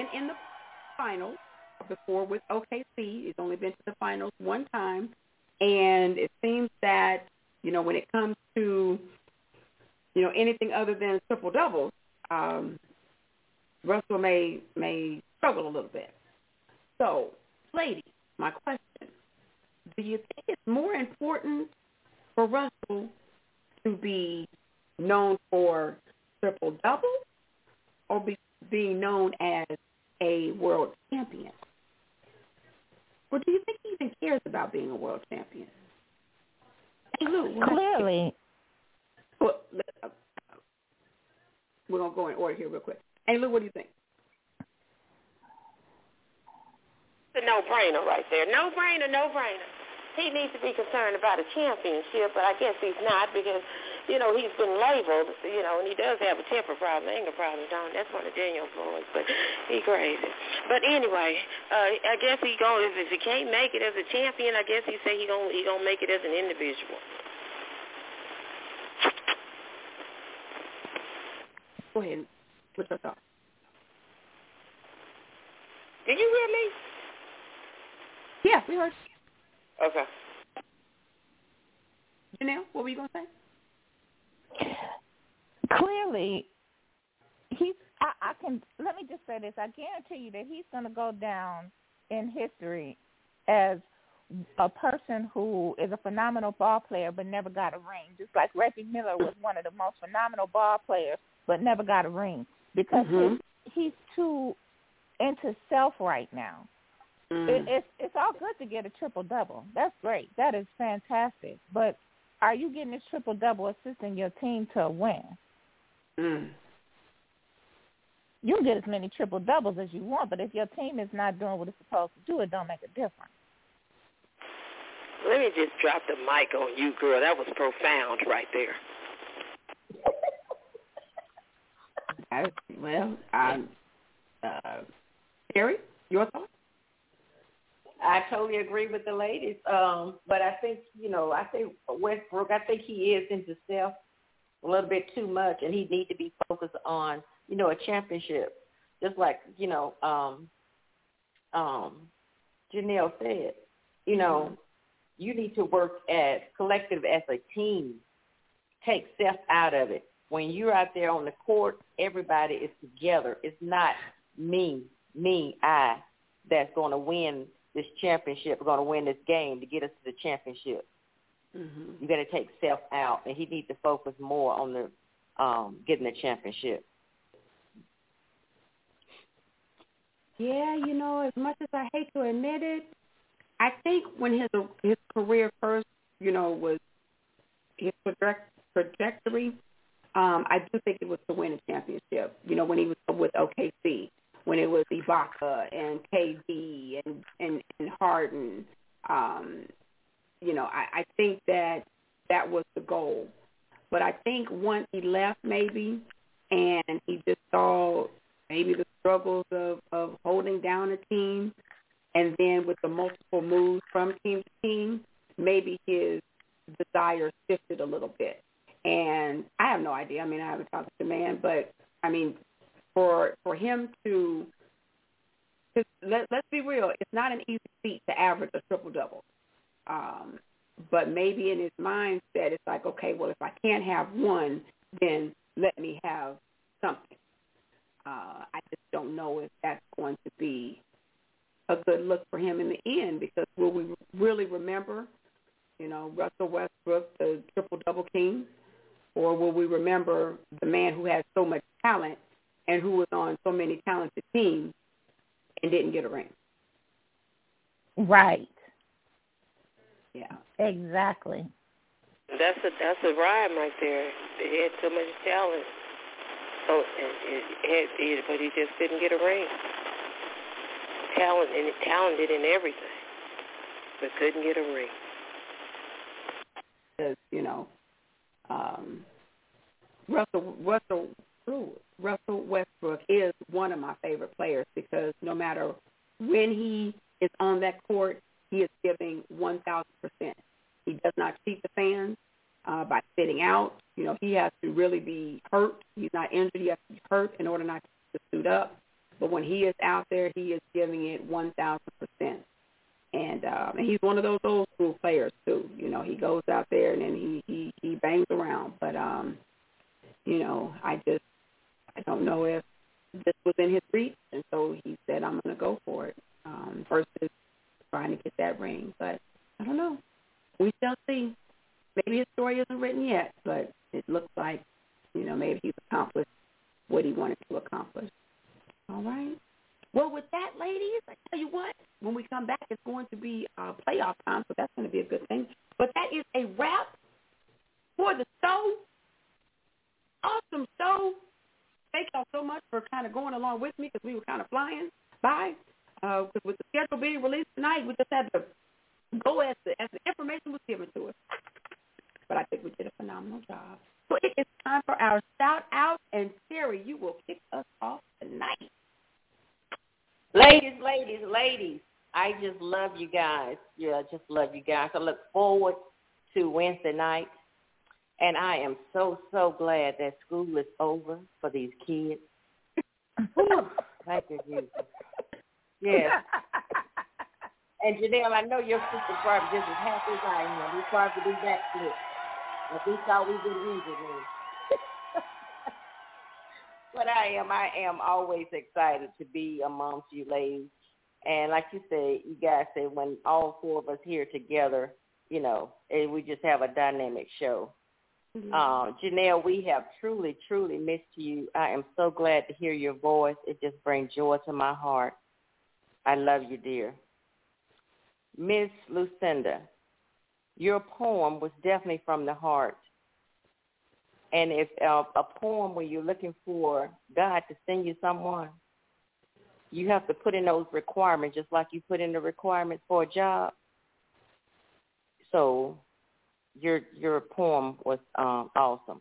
And in the finals, before with OKC, he's only been to the finals one time, and it seems that you know when it comes to you know anything other than triple doubles, um, Russell may may struggle a little bit. So, ladies, my question: Do you think it's more important for Russell to be known for triple doubles, or be being known as a world champion? Or do you think he even cares about being a world champion? Hey, Lou, Clearly, Well, uh, we're gonna go in order here real quick. Hey, Lou, what do you think? It's a no-brainer right there. No-brainer, no-brainer. He needs to be concerned about a championship, but I guess he's not because, you know, he's been labeled, you know, and he does have a temper problem, anger problem, don't? That's one of Daniel's boys, but he crazy. But anyway, uh, I guess he going if, if he can't make it as a champion, I guess he say he gonna he gonna make it as an individual. Go ahead. What's your thought? Did you hear me? Yeah, we heard. Okay. Janelle, what were you gonna say? Clearly, he's. I, I can let me just say this. I guarantee you that he's going to go down in history as a person who is a phenomenal ball player but never got a ring. Just like Reggie Miller was one of the most phenomenal ball players but never got a ring because Mhm. his, he's too into self right now. Mm. It, it's it's all good to get a triple double. That's great. That is fantastic. But are you getting this triple double assisting your team to win? Mm. You can get as many triple doubles as you want, but if your team is not doing what it's supposed to do, it don't make a difference. Let me just drop the mic on you, girl. That was profound right there. I, well, um, uh, Terry, your thoughts? I totally agree with the ladies. Um, but I think, you know, I think Westbrook, I think he is into self a little bit too much and he need to be focused on, you know, a championship. Just like, you know, um um Janelle said, you know, you need to work as collective as a team. Take self out of it. When you're out there on the court, everybody is together. It's not me, me, I that's going to win this championship, We're going to win this game to get us to the championship. Mm-hmm. You got to take self out, and he needs to focus more on the um, getting the championship. Yeah, you know, as much as I hate to admit it, I think when his his career first, you know, was his traje- trajectory, um, I do think it was to win a championship. You know, when he was with OKC, when it was Ibaka and KD and and, and Harden, um, you know, I, I think that that was the goal. But I think once he left, maybe, and he just saw maybe the struggles of of holding down a team, and then with the multiple moves from team to team, maybe his desire shifted a little bit. And I have no idea. I mean, I haven't talked to the man, but I mean, for for him to let, let's be real, it's not an easy feat to average a triple double. Um, but maybe in his mindset, it's like, okay, well, if I can't have one, then let me have something. Uh, I just don't know if that's going to be a good look for him in the end because will we really remember, you know, Russell Westbrook, the triple double king, or will we remember the man who has so much talent and who was on so many talented teams and didn't get a ring? Right. Yeah. Exactly. That's a that's a rhyme right there. He had so much talent. So it, it had, it, but he just didn't get a ring. Talent and talented in everything, but couldn't get a ring. Because you know, um, Russell Russell ooh, Russell Westbrook is one of my favorite players because no matter when he is on that court, he is giving one thousand percent. He does not cheat the fans uh, by sitting out. You know, he has to really be hurt. He's not injured. He has to be hurt in order not to suit up. But when he is out there, he is giving it one thousand percent. And um, and he's one of those old school players too. You know, he goes out there and then he he he bangs around. But um, you know, I just I don't know if this was in his reach, and so he said, "I'm going to go for it." Um, versus trying to get that ring, but I don't know. We shall see. Maybe his story isn't written yet, but it looks like you know maybe he's accomplished what he wanted to accomplish. All right. Well, with that, ladies, I tell you what, when we come back, it's going to be uh, playoff time, so that's going to be a good thing. But that is a wrap for the show. Awesome show. Thank y'all so much for kind of going along with me because we were kind of flying by. Uh, with the schedule being released tonight, we just had to go as the, as the information was given to us. But I think we did a phenomenal job. So it is time for our shout out, and Terry, you will kick us off tonight. Ladies, ladies, ladies, I just love you guys. Yeah, I just love you guys. I look forward to Wednesday night. And I am so, so glad that school is over for these kids. Thank you, Jesus. Yes. And Janelle, I know your sister probably just as happy as I am. We probably do backflip. At least all we been using But I am, I am always excited to be amongst you ladies. And like you said, you guys said when all four of us here together, you know, and we just have a dynamic show. Mm-hmm. Um, Janelle, we have truly, truly missed you. I am so glad to hear your voice. It just brings joy to my heart. I love you, dear. Miss Lucinda, your poem was definitely from the heart. And if uh, a poem where you're looking for God to send you someone, you have to put in those requirements just like you put in the requirements for a job. So your your poem was um, awesome.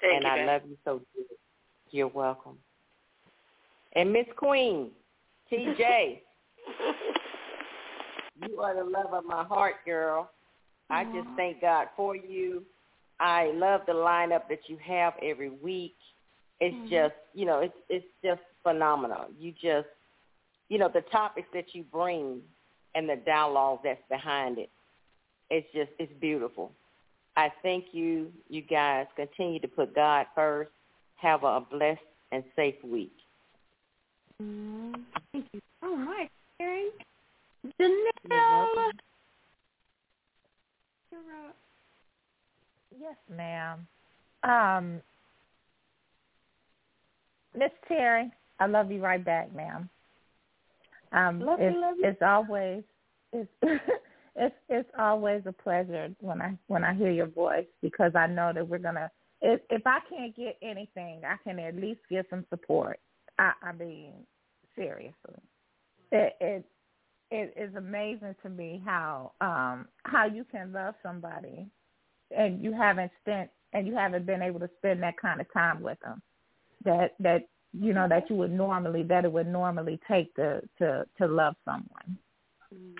Thank and you, I love you so dear. You're welcome. And Miss Queen, TJ, you are the love of my heart, girl. I just thank God for you. I love the lineup that you have every week. It's just, you know, it's it's just phenomenal. You just, you know, the topics that you bring and the dialogue that's behind it. It's just, it's beautiful. I thank you, you guys. Continue to put God first. Have a blessed and safe week. Mm, Thank you so much, Terry. Janelle. You're. Yes, ma'am. Um, Miss Terry, I love you right back, ma'am. Um, Love you, it's, love you. it's always it's it's it's always a pleasure when I when I hear your voice because I know that we're gonna. If if I can't get anything, I can at least get some support. I, I mean, seriously, it it it is amazing to me how um how you can love somebody and you haven't spent and you haven't been able to spend that kind of time with them that that you know that you would normally that it would normally take to to to love someone.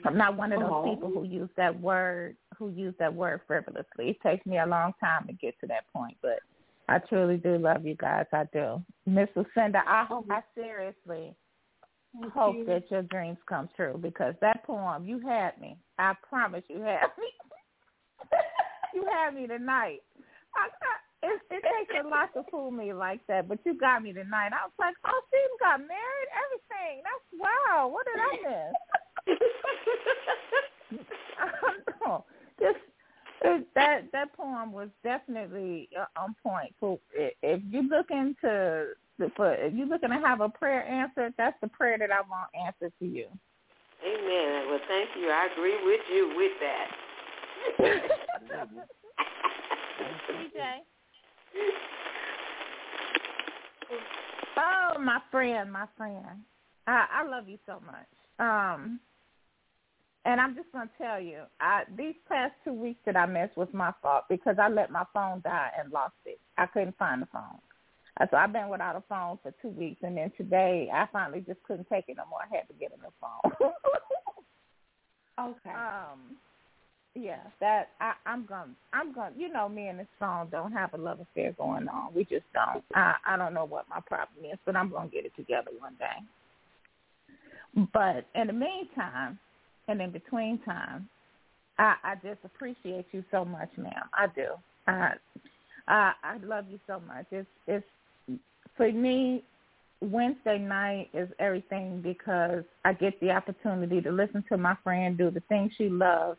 I'm not one of those Aw. people who use that word who use that word frivolously. It takes me a long time to get to that point, but I truly do love you guys. I do, Miss Lucinda. I oh, I seriously, hope you. that your dreams come true because that poem, you had me. I promise you had me. you had me tonight. I, I, it, it takes a lot to fool me like that, but you got me tonight. I was like, oh, she got married, everything. That's wow. What did I miss? I. Just that that poem was definitely uh, on point. For if you're looking to for if you're looking to have a prayer answered, that's the prayer that I want answered to you. Amen. Well, thank you. I agree with you with that. TJ. Oh, my friend, my friend. I, I love you so much. Um, and I'm just gonna tell you, I these past two weeks that I missed was my fault because I let my phone die and lost it. I couldn't find the phone. Uh, So I've been without a phone for two weeks, and then today I finally just couldn't take it no more. I had to get a new phone. Okay. um, yeah, that I, I'm gonna, I'm gonna, you know, me and this phone don't have a love affair going on. We just don't. I, I don't know what my problem is, but I'm gonna get it together one day. But in the meantime, and in between time, I, I just appreciate you so much, ma'am. I do. I, I, I love you so much. It's, it's for me. Wednesday night is everything because I get the opportunity to listen to my friend do the things she loves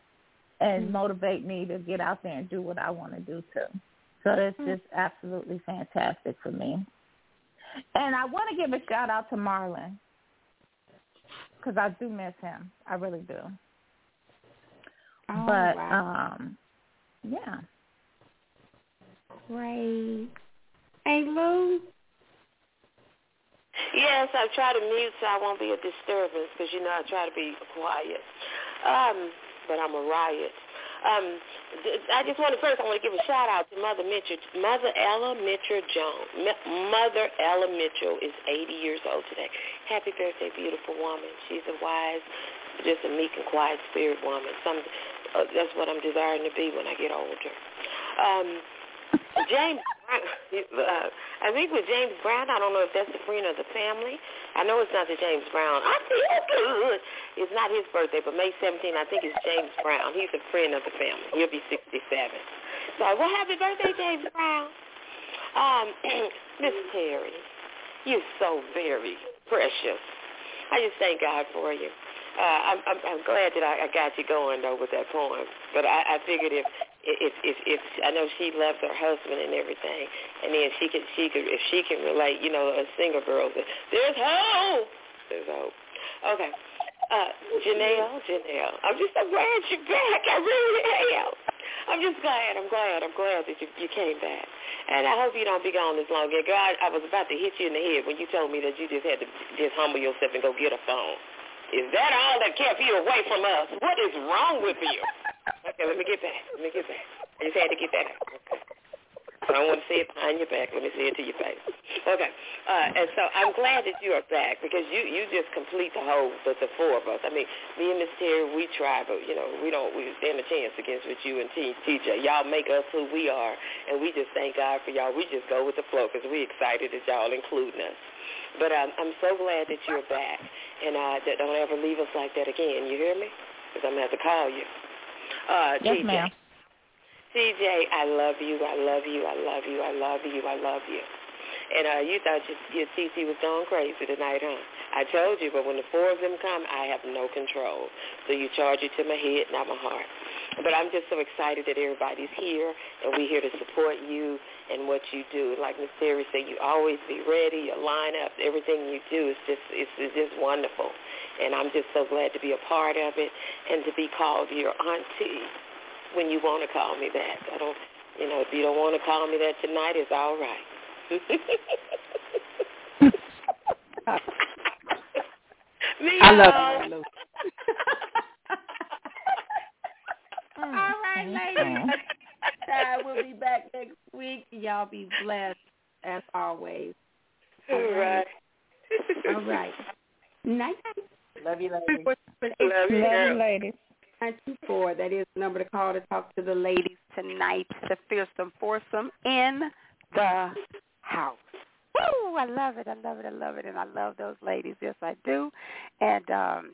and Mm-hmm. motivate me to get out there and do what I want to do too. So it's Mm-hmm. just absolutely fantastic for me. And I want to give a shout out to Marlon because I do miss him. I really do. Oh, but wow. um, yeah. Great. Hey, Lou. Yes, I've tried to mute so I won't be a disturbance because, you know, I try to be quiet. Um, but I'm a riot. Um, I just want to first, I want to give a shout out to Mother Mitchell, Mother Ella Mitchell Jones. Mother Ella Mitchell is 80 years old today. Happy birthday, beautiful woman. She's a wise, just a meek and quiet spirit woman. Some, uh, that's what I'm desiring to be when I get older. Um, James uh, I think with James Brown, I don't know if that's the friend of the family. I know it's not the James Brown. I feel. It's not his birthday, but May 17th, I think it's James Brown. He's a friend of the family. He'll be 67. So, well, happy birthday, James Brown. Um, Miss Terry, you're so very precious. I just thank God for you. Uh, I'm, I'm, I'm glad that I, I got you going though with that poem, but I, I figured if if if if I know she loves her husband and everything, and then she could she could if she can relate, you know, a single girl, there's hope. There's hope. Okay. Uh, Janelle, Janelle, I'm just so glad you're back. I really am. I'm just glad. I'm glad. I'm glad that you you came back. And I hope you don't be gone this long. Girl, I, I was about to hit you in the head when you told me that you just had to just humble yourself and go get a phone. Is that all that kept you away from us? What is wrong with you? Okay, let me get back. Let me get back. I just had to get that. Okay. I don't want to say it behind your back. Let me say it to your face. Okay. Uh, and so I'm glad that you are back because you you just complete the whole the, the four of us. I mean, me and Miss Terry, we try, but you know we don't we stand a chance against with you and T, TJ. Y'all make us who we are, and we just thank God for y'all. We just go with the flow because we excited that y'all including us. But um, I'm so glad that you're back, and uh, don't ever leave us like that again. You hear me? Because I'm gonna have to call you. Uh, Yes, TJ. ma'am. TJ, I love you, I love you, I love you, I love you, I love you. And uh, you thought your, your TC was going crazy tonight, huh? I told you, but when the four of them come, I have no control. So you charge it to my head, not my heart. But I'm just so excited that everybody's here, and we're here to support you and what you do. Like Miss Terry said, you always be ready, your lineup, everything you do is just it's, it's just wonderful. And I'm just so glad to be a part of it and to be called your auntie when you want to call me that. I don't, you know, if you don't want to call me that tonight, it's all right. Me, I love you. Mm, All right, ladies. Uh, we'll be back next week. Y'all be blessed as always. All right. All right. Night. Love you, ladies. Love you, Love you, ladies. Nine two four. That is the number to call to talk to the ladies. Tonight, the fearsome foursome in the house. Woo! Woo! I love it. I love it. I love it. And I love those ladies. Yes, I do. And um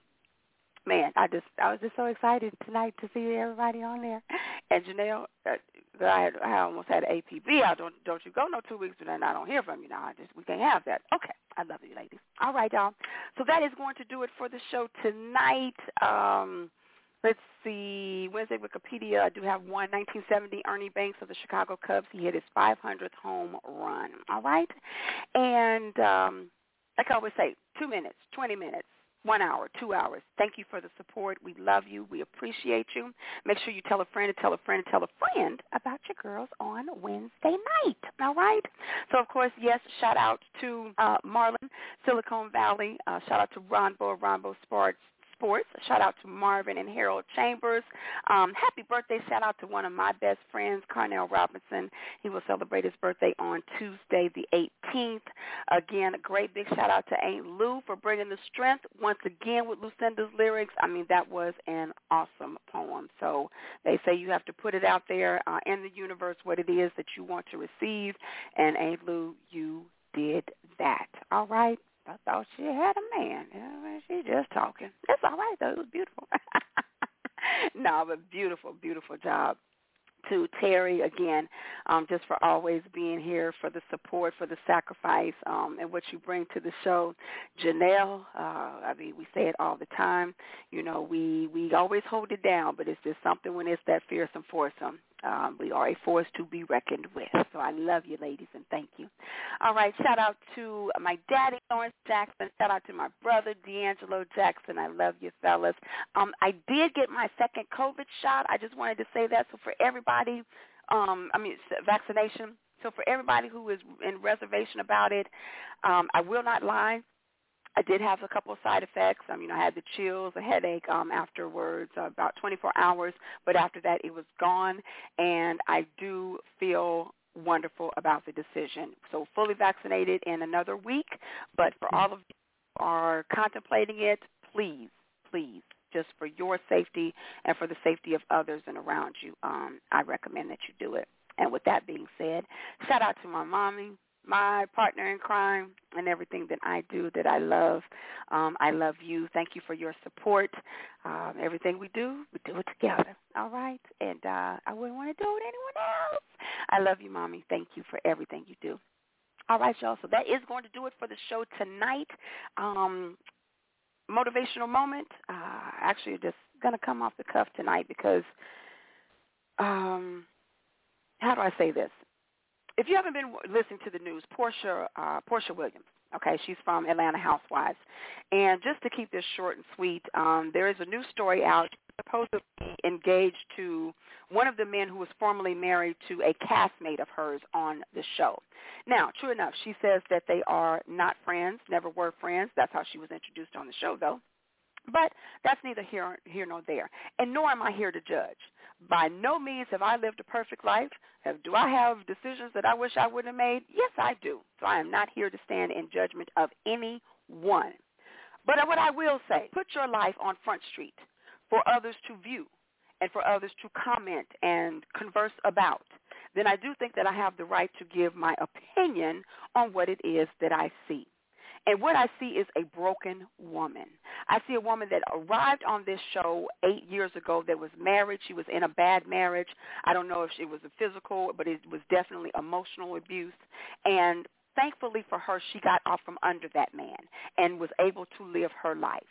man, I just I was just so excited tonight to see everybody on there. And Janelle, uh, I had, I almost had APB out. Don't don't you go no two weeks and then I don't hear from you now. I just we can't have that. Okay, I love you, ladies. All right, y'all. So that is going to do it for the show tonight. Um, let's see. Wednesday Wikipedia. I do have one. 1970, Ernie Banks of the Chicago Cubs. He hit his 500th home run. All right, and um, like I always say, two minutes, 20 minutes one hour, two hours. Thank you for the support. We love you. We appreciate you. Make sure you tell a friend to tell a friend to tell a friend about your girls on Wednesday night. All right? So, of course, yes, shout out to uh, Marlon, Silicon Valley. Uh, shout out to Ronbo, Ronbo Sports, sports. Shout out to Marvin and Harold Chambers. Um, happy birthday shout out to one of my best friends, Carnell Robinson. He will celebrate his birthday on Tuesday the 18th. Again, a great big shout out to Aunt Lou for bringing the strength once again with Lucinda's lyrics. I mean, that was an awesome poem. So they say you have to put it out there uh, in the universe what it is that you want to receive. And Aunt Lou, you did that. All right. I thought she had a man. She just talking. That's all right though. It was beautiful. no, but beautiful, beautiful job to Terry again, um, just for always being here, for the support, for the sacrifice, um, and what you bring to the show. Janelle, uh, I mean, we say it all the time. You know, we we always hold it down, but it's just something when it's that fearsome foursome. Um, we are a force to be reckoned with. So I love you, ladies, and thank you. All right, shout out to my daddy, Lawrence Jackson. Shout out to my brother, D'Angelo Jackson. I love you, fellas. Um, I did get my second COVID shot. I just wanted to say that. So for everybody, um, I mean, vaccination. So for everybody who is in reservation about it, um, I will not lie. I did have a couple of side effects. I mean, I had the chills, a headache um, afterwards, uh, about 24 hours. But after that, it was gone, and I do feel wonderful about the decision. So fully vaccinated in another week. But for all of you who are contemplating it, please, please, just for your safety and for the safety of others and around you, um, I recommend that you do it. And with that being said, shout out to my mommy, my partner in crime and everything that I do that I love. Um, I love you. Thank you for your support. Um, everything we do, we do it together. All right? And uh, I wouldn't want to do it anyone else. I love you, Mommy. Thank you for everything you do. All right, y'all. So that is going to do it for the show tonight. Um, motivational moment. Uh, actually, just going to come off the cuff tonight because, um, how do I say this? If you haven't been listening to the news, Portia uh, Porsha Williams. Okay, she's from Atlanta Housewives, and just to keep this short and sweet, um, there is a new story out. Supposedly engaged to one of the men who was formerly married to a castmate of hers on the show. Now, true enough, she says that they are not friends, never were friends. That's how she was introduced on the show, though. But that's neither here, here nor there. And nor am I here to judge. By no means have I lived a perfect life. Do I have decisions that I wish I would have made? Yes, I do. So I am not here to stand in judgment of anyone. But what I will say, put your life on Front Street for others to view and for others to comment and converse about. Then I do think that I have the right to give my opinion on what it is that I see. And what I see is a broken woman. I see a woman that arrived on this show eight years ago that was married. She was in a bad marriage. I don't know if it was a physical, but it was definitely emotional abuse. And thankfully for her, she got off from under that man and was able to live her life.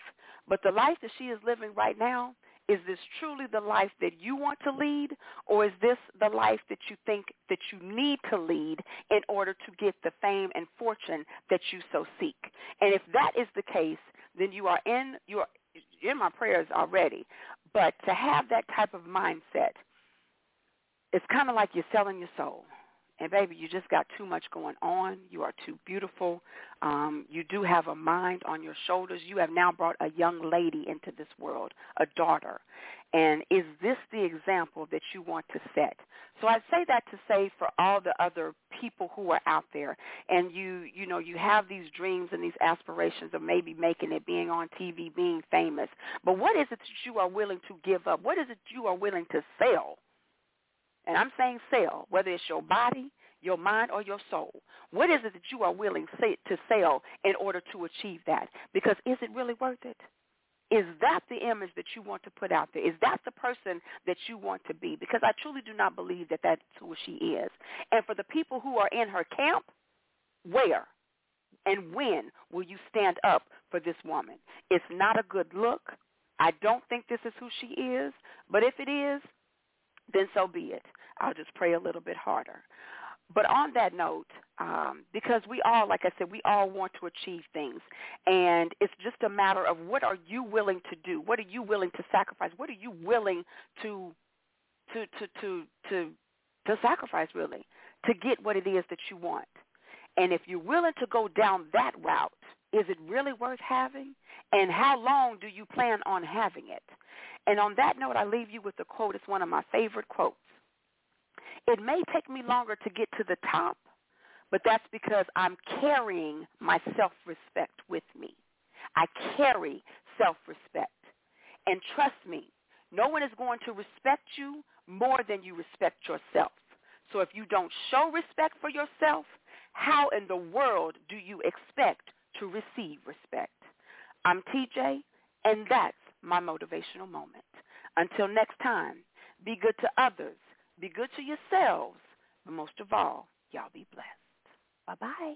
But the life that she is living right now is this truly the life that you want to lead or is this the life that you think that you need to lead in order to get the fame and fortune that you so seek? And if that is the case then you are in you are in my prayers already. But to have that type of mindset it's kind of like you're selling your soul and baby, you just got too much going on. You are too beautiful. Um, you do have a mind on your shoulders. You have now brought a young lady into this world, a daughter. And is this the example that you want to set? So I say that to say for all the other people who are out there and you, you know, you have these dreams and these aspirations of maybe making it, being on TV, being famous. But what is it that you are willing to give up? What is it you are willing to sell? And I'm saying sell, whether it's your body, your mind, or your soul? What is it that you are willing to sell in order to achieve that? Because is it really worth it? Is that the image that you want to put out there? Is that the person that you want to be? Because I truly do not believe that that's who she is. And for the people who are in her camp, where and when will you stand up for this woman? It's not a good look. I don't think this is who she is. But if it is, then so be it. I'll just pray a little bit harder. But on that note, um, because we all, like I said, we all want to achieve things, and it's just a matter of what are you willing to do? What are you willing to sacrifice? What are you willing to to to to to to sacrifice really to get what it is that you want? And if you're willing to go down that route, is it really worth having? And how long do you plan on having it? And on that note, I leave you with a quote. It's one of my favorite quotes. It may take me longer to get to the top, but that's because I'm carrying my self-respect with me. I carry self-respect. And trust me, no one is going to respect you more than you respect yourself. So if you don't show respect for yourself, how in the world do you expect to receive respect? I'm TJ, and that's my motivational moment. Until next time, be good to others be good to yourselves, but most of all, y'all be blessed. Bye-bye.